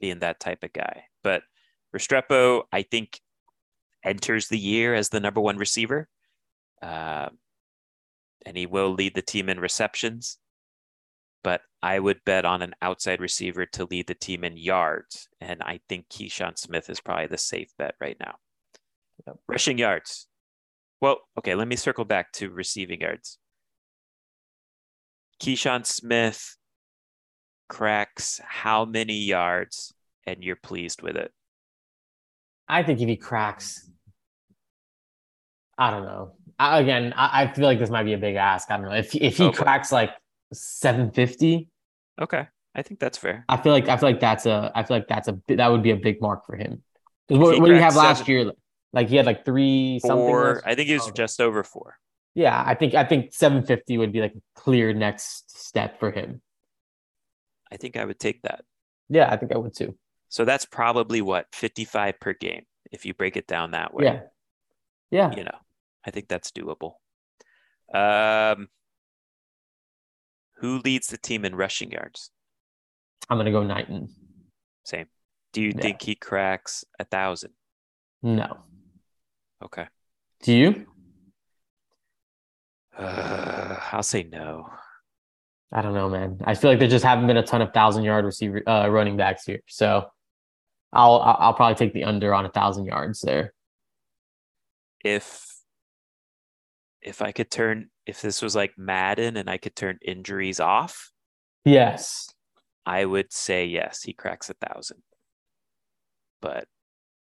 being that type of guy. But Restrepo, I think, enters the year as the number one receiver, uh, and he will lead the team in receptions. But I would bet on an outside receiver to lead the team in yards, and I think Keyshawn Smith is probably the safe bet right now. Yep. Rushing yards. Well, okay, let me circle back to receiving yards. Keyshawn Smith cracks how many yards and you're pleased with it? I think if he cracks, I don't know. I, again, I, I, feel like this might be a big ask. I don't know if if he cracks like 750. Okay, I think that's fair. I feel like I feel like that's a I feel like that's a that would be a big mark for him. What, what did he have last seven, year? Like he had like three four, something. I think he was oh, just over four. Yeah, I think I think 750 would be like a clear next step for him. I think I would take that. Yeah, I think I would too. So that's probably what 55 per game if you break it down that way. Yeah. Yeah. You know, I think that's doable. Um who leads the team in rushing yards? I'm gonna go Knighton. Same. Do you yeah. think he cracks a thousand? No. Okay. Do you? Uh, I'll say no. I don't know, man. I feel like there just haven't been a ton of thousand yard receiver uh, running backs here, so I'll I'll probably take the under on a thousand yards there. If if I could turn if this was like Madden and I could turn injuries off, yes, I would say yes. He cracks a thousand, but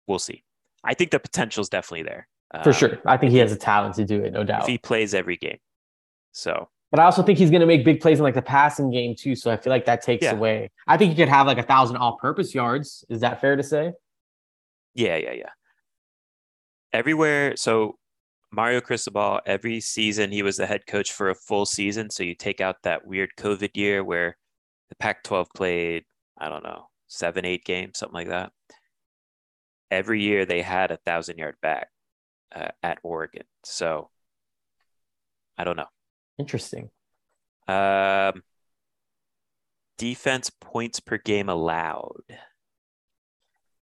we'll see. I think the potential is definitely there for um, sure. I think he has a talent to do it, no doubt. If he plays every game, so. But I also think he's going to make big plays in like the passing game too. So I feel like that takes yeah. away. I think he could have like a thousand all-purpose yards. Is that fair to say? Yeah, yeah, yeah. Everywhere. So Mario Cristobal, every season he was the head coach for a full season. So you take out that weird COVID year where the Pac-12 played, I don't know, seven, eight games, something like that. Every year they had a thousand yard back uh, at Oregon. So I don't know. Interesting. Um, defense points per game allowed.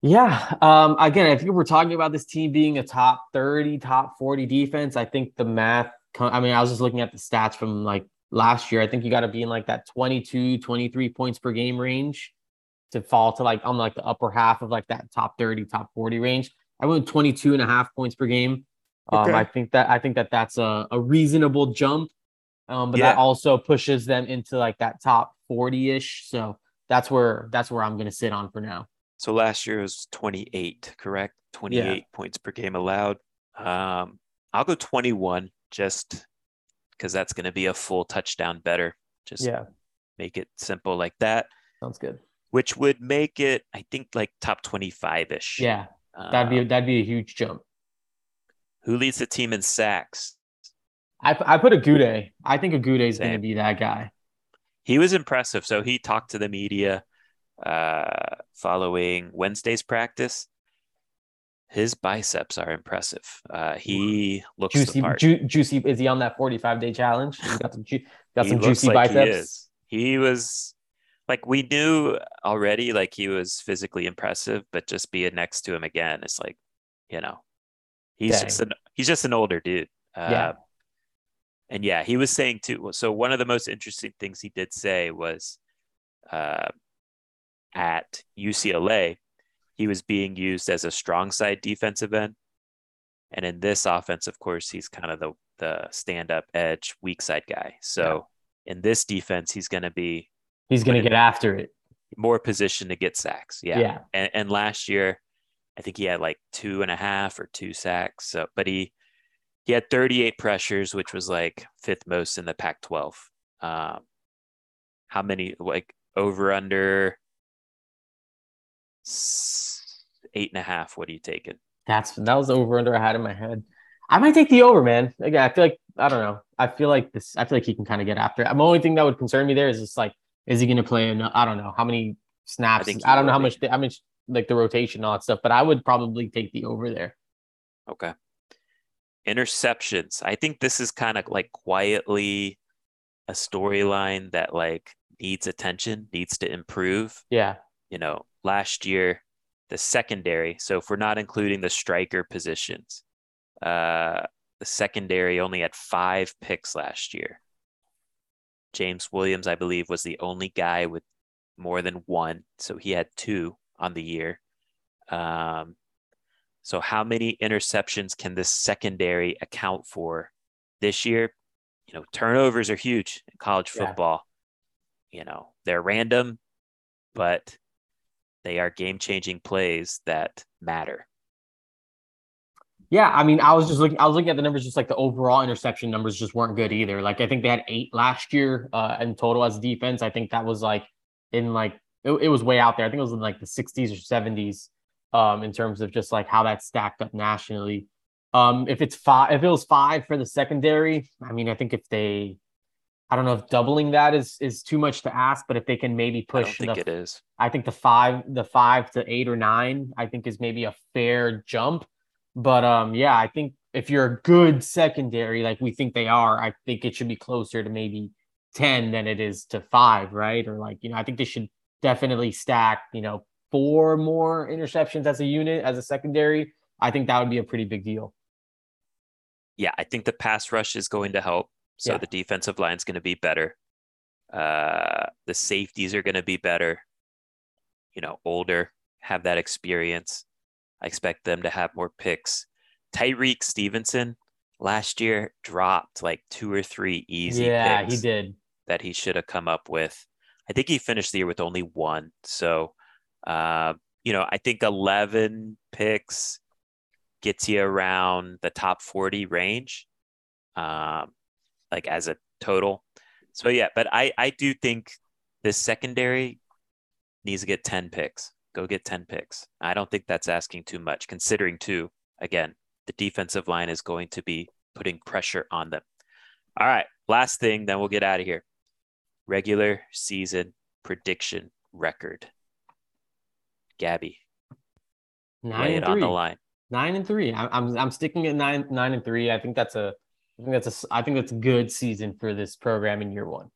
Yeah. Um, again, if you were talking about this team being a top 30, top 40 defense, I think the math, I mean, I was just looking at the stats from like last year. I think you got to be in like that 22, 23 points per game range to fall to like on like the upper half of like that top 30, top 40 range. I went 22 and a half points per game. Um, okay. I think that I think that that's a, a reasonable jump. Um, but yeah. that also pushes them into like that top 40-ish. So that's where that's where I'm gonna sit on for now. So last year was 28, correct? 28 yeah. points per game allowed. Um, I'll go 21 just because that's going to be a full touchdown better. Just yeah, make it simple like that. Sounds good. Which would make it, I think, like top 25 ish. Yeah, that'd be um, that'd be a huge jump. Who leads the team in sacks? I, I put Agude. I think Agude is going to be that guy. He was impressive. So he talked to the media uh, following Wednesday's practice. His biceps are impressive. Uh, he looks juicy. Ju- juicy. Is he on that forty-five day challenge? He got some, ju- got some juicy like biceps. He, he was like we knew already. Like he was physically impressive, but just being next to him again, it's like you know, he's Dang. just an he's just an older dude. Uh, yeah. And yeah, he was saying too. So one of the most interesting things he did say was, uh, at UCLA, he was being used as a strong side defensive end. And in this offense, of course, he's kind of the, the stand up edge, weak side guy. So yeah. in this defense, he's going to be. He's going to get after it. More position to get sacks. Yeah. Yeah. And, and last year, I think he had like two and a half or two sacks. So, but he, he had 38 pressures, which was like fifth most in the Pac 12. Um, how many, like over under eight and a half. What are you taking? That's that was over under I had in my head. I might take the over, man. Again, I feel like I don't know. I feel like this. I feel like he can kind of get after it. The only thing that would concern me there is just like, is he going to play? In, I don't know how many snaps. I, I don't know how much. How much like the rotation, all that stuff. But I would probably take the over there. Okay. Interceptions. I think this is kind of like quietly a storyline that like needs attention, needs to improve. Yeah. You know, last year, the secondary. So if we're not including the striker positions, uh, the secondary only had five picks last year. James Williams, I believe, was the only guy with more than one. So he had two on the year. Um, so how many interceptions can this secondary account for this year? You know, turnovers are huge in college football. you know, they're random, but they are game changing plays that matter. Yeah, I mean, I was just looking. I was looking at the numbers. Just like the overall interception numbers just weren't good either. Like I think they had eight last year uh, in total as defense. I think that was like in like it, it was way out there. I think it was in like the 60s or 70s um, in terms of just like how that stacked up nationally. Um, if it's five, if it was five for the secondary, I mean, I think if they, I don't know if doubling that is is too much to ask, but if they can maybe push, I think the, it is. I think the five, the five to eight or nine, I think is maybe a fair jump. But um, yeah, I think if you're a good secondary, like we think they are, I think it should be closer to maybe ten than it is to five, right? Or like you know, I think they should definitely stack, you know, four more interceptions as a unit as a secondary. I think that would be a pretty big deal yeah, I think the pass rush is going to help. So yeah. the defensive line is going to be better. Uh, the safeties are going to be better. You know, older, have that experience. I expect them to have more picks. Tyrique Stevenson last year dropped like two or three easy picks. yeah, he did. That he should have come up with. I think he finished the year with only one. So, uh, you know, I think 11 picks gets you around the top 40 range, um, like as a total. So yeah, but I I do think this secondary needs to get 10 picks. Go get 10 picks. I don't think that's asking too much, considering too, again, the defensive line is going to be putting pressure on them. All right, last thing, then we'll get out of here. Regular season prediction record. Gabby, Nine lay it three. on the line. Nine and three. I'm I'm, I'm sticking at nine nine and three. I think that's a I think that's a I think that's a good season for this program in year one.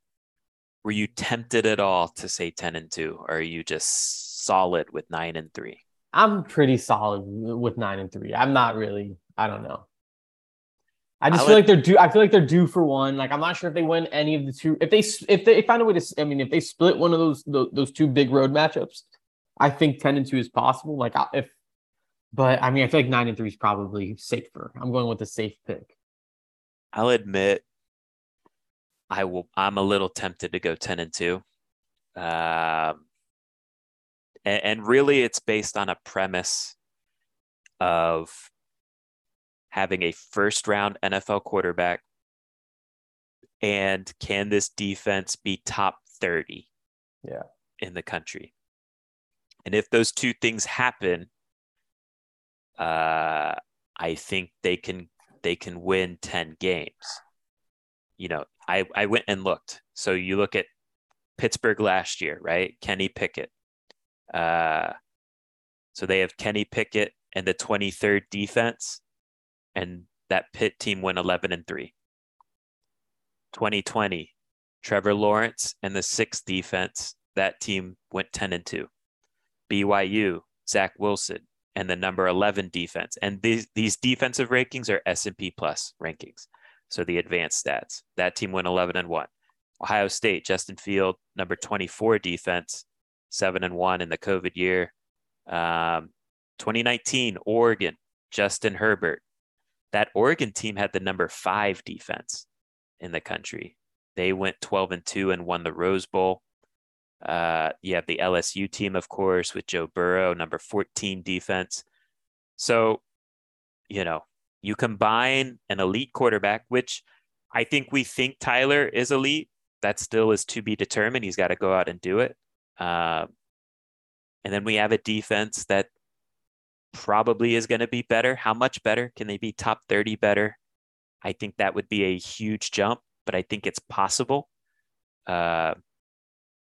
Were you tempted at all to say ten and two, or are you just solid with nine and three? I'm pretty solid with nine and three. I'm not really. I don't know. I just I feel like, like they're due. I feel like they're due for one. Like I'm not sure if they win any of the two. If they if they find a way to, I mean, if they split one of those those, those two big road matchups, I think ten and two is possible. Like if but I mean, I feel like nine and three is probably safer. I'm going with a safe pick. I'll admit, I will. I'm a little tempted to go ten and two, um, and, and really, it's based on a premise of having a first round NFL quarterback, and can this defense be top thirty? Yeah, in the country. And if those two things happen, uh, I think they can they can win 10 games. You know, I, I went and looked. So you look at Pittsburgh last year, right? Kenny Pickett. Uh, so they have Kenny Pickett and the 23rd defense, and that Pitt team went 11 and 3. 2020, Trevor Lawrence and the sixth defense, that team went 10 and 2. BYU, Zach Wilson, and the number 11 defense. And these, these defensive rankings are S&P plus rankings. So the advanced stats. That team went 11 and 1. Ohio State, Justin Field, number 24 defense, 7 and 1 in the COVID year. Um, 2019, Oregon, Justin Herbert. That Oregon team had the number 5 defense in the country. They went 12 and 2 and won the Rose Bowl. Uh, you have the LSU team, of course, with Joe Burrow, number 14 defense. So, you know, you combine an elite quarterback, which I think we think Tyler is elite. That still is to be determined. He's got to go out and do it. Um, and then we have a defense that probably is going to be better. How much better? Can they be top 30 better? I think that would be a huge jump, but I think it's possible. Uh,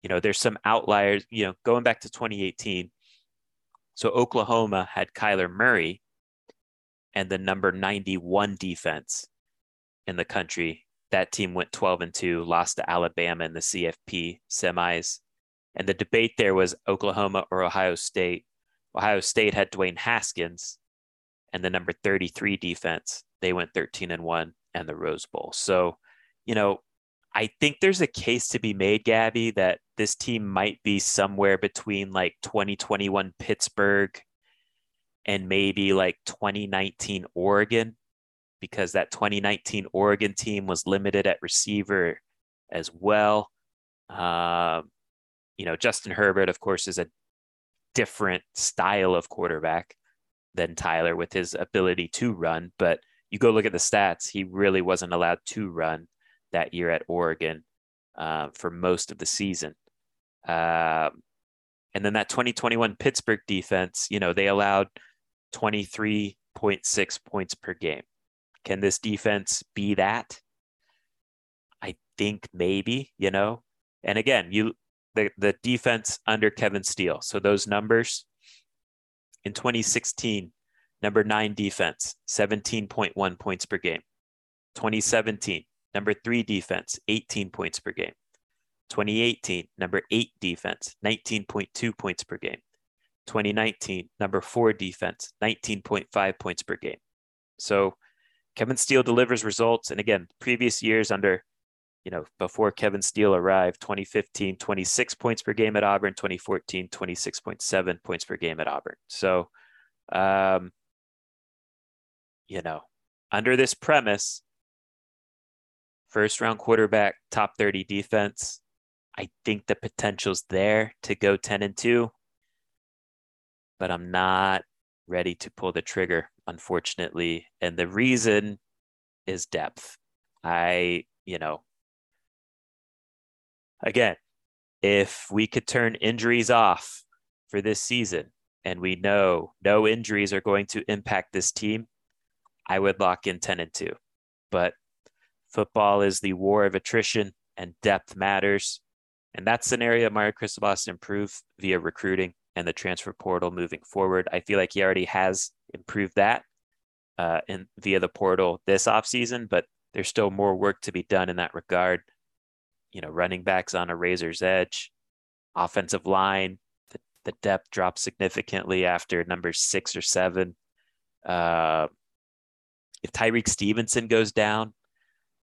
you know, there's some outliers, you know, going back to 2018. So Oklahoma had Kyler Murray and the number 91 defense in the country. That team went 12 and 2, lost to Alabama in the CFP semis. And the debate there was Oklahoma or Ohio State. Ohio State had Dwayne Haskins and the number 33 defense. They went 13 and 1 and the Rose Bowl. So, you know, I think there's a case to be made, Gabby, that this team might be somewhere between like 2021 Pittsburgh and maybe like 2019 Oregon, because that 2019 Oregon team was limited at receiver as well. Um, you know, Justin Herbert, of course, is a different style of quarterback than Tyler with his ability to run. But you go look at the stats, he really wasn't allowed to run that year at Oregon uh, for most of the season. Um, and then that 2021 Pittsburgh defense, you know, they allowed 23.6 points per game. Can this defense be that? I think maybe, you know. And again, you the, the defense under Kevin Steele. So those numbers in 2016, number nine defense, 17.1 points per game. 2017, number three defense, 18 points per game. 2018, number eight defense, 19.2 points per game. 2019, number four defense, 19.5 points per game. So Kevin Steele delivers results. And again, previous years under you know, before Kevin Steele arrived, 2015, 26 points per game at Auburn, 2014, 26.7 points per game at Auburn. So, um, you know, under this premise, first round quarterback, top 30 defense, I think the potential's there to go 10 and 2, but I'm not ready to pull the trigger, unfortunately. And the reason is depth. I, you know, again, if we could turn injuries off for this season and we know no injuries are going to impact this team, I would lock in 10 and 2. But football is the war of attrition and depth matters. And that's an area Mario Cristobal has to improve via recruiting and the transfer portal moving forward. I feel like he already has improved that uh, in via the portal this offseason, but there's still more work to be done in that regard you know, running backs on a razor's edge, offensive line, the, the depth drops significantly after number six or seven. Uh, if Tyrique Stevenson goes down,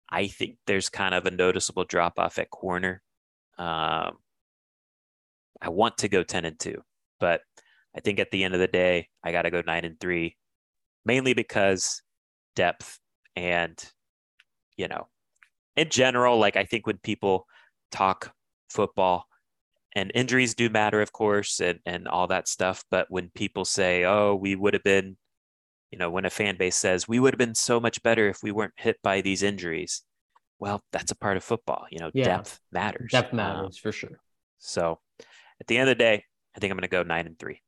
I think there's kind of a noticeable drop off at corner. Um, I want to go 10 and 2, but I think at the end of the day, I got to go 9 and 3, mainly because depth and, you know, in general, like I think when people talk football and injuries do matter, of course, and, and all that stuff. But when people say, oh, we would have been, you know, when a fan base says, we would have been so much better if we weren't hit by these injuries. Well, that's a part of football. You know, yeah. depth matters. Depth matters um, for sure. So at the end of the day, I think I'm going to go nine and three.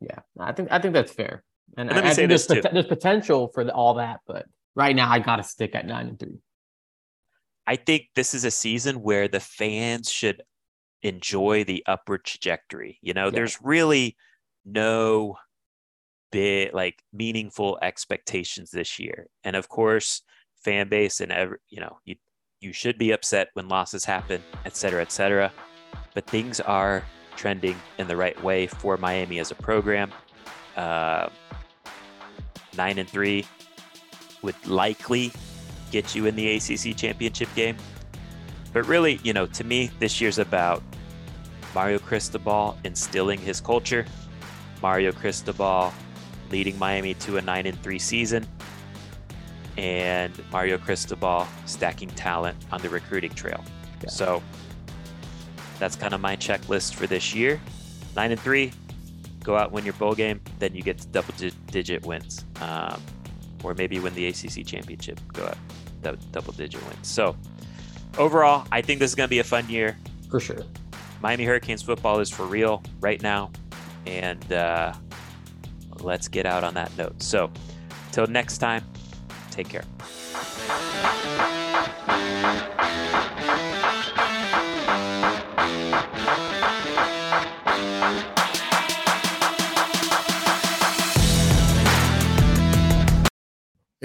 Yeah, I think I think that's fair. And, and I, I think there's, pot- there's potential for the, all that, but right now I got to stick at nine and three. I think this is a season where the fans should enjoy the upward trajectory. You know, yeah. there's really no big like meaningful expectations this year. And of course, fan base and every, you know, you you should be upset when losses happen, et cetera, et cetera. But things are trending in the right way for Miami as a program. Uh, nine and three would likely get you in the ACC championship game. But really, you know, to me, this year's about Mario Cristobal instilling his culture, Mario Cristobal leading Miami to a 9 and 3 season, and Mario Cristobal stacking talent on the recruiting trail. Yeah. So that's kind of my checklist for this year. 9 and 3, go out win your bowl game, then you get to double digit wins. Um, or maybe win the ACC championship, go out double digit wins. So overall, I think this is going to be a fun year for sure. Miami Hurricanes football is for real right now, and uh, let's get out on that note. So until next time, take care.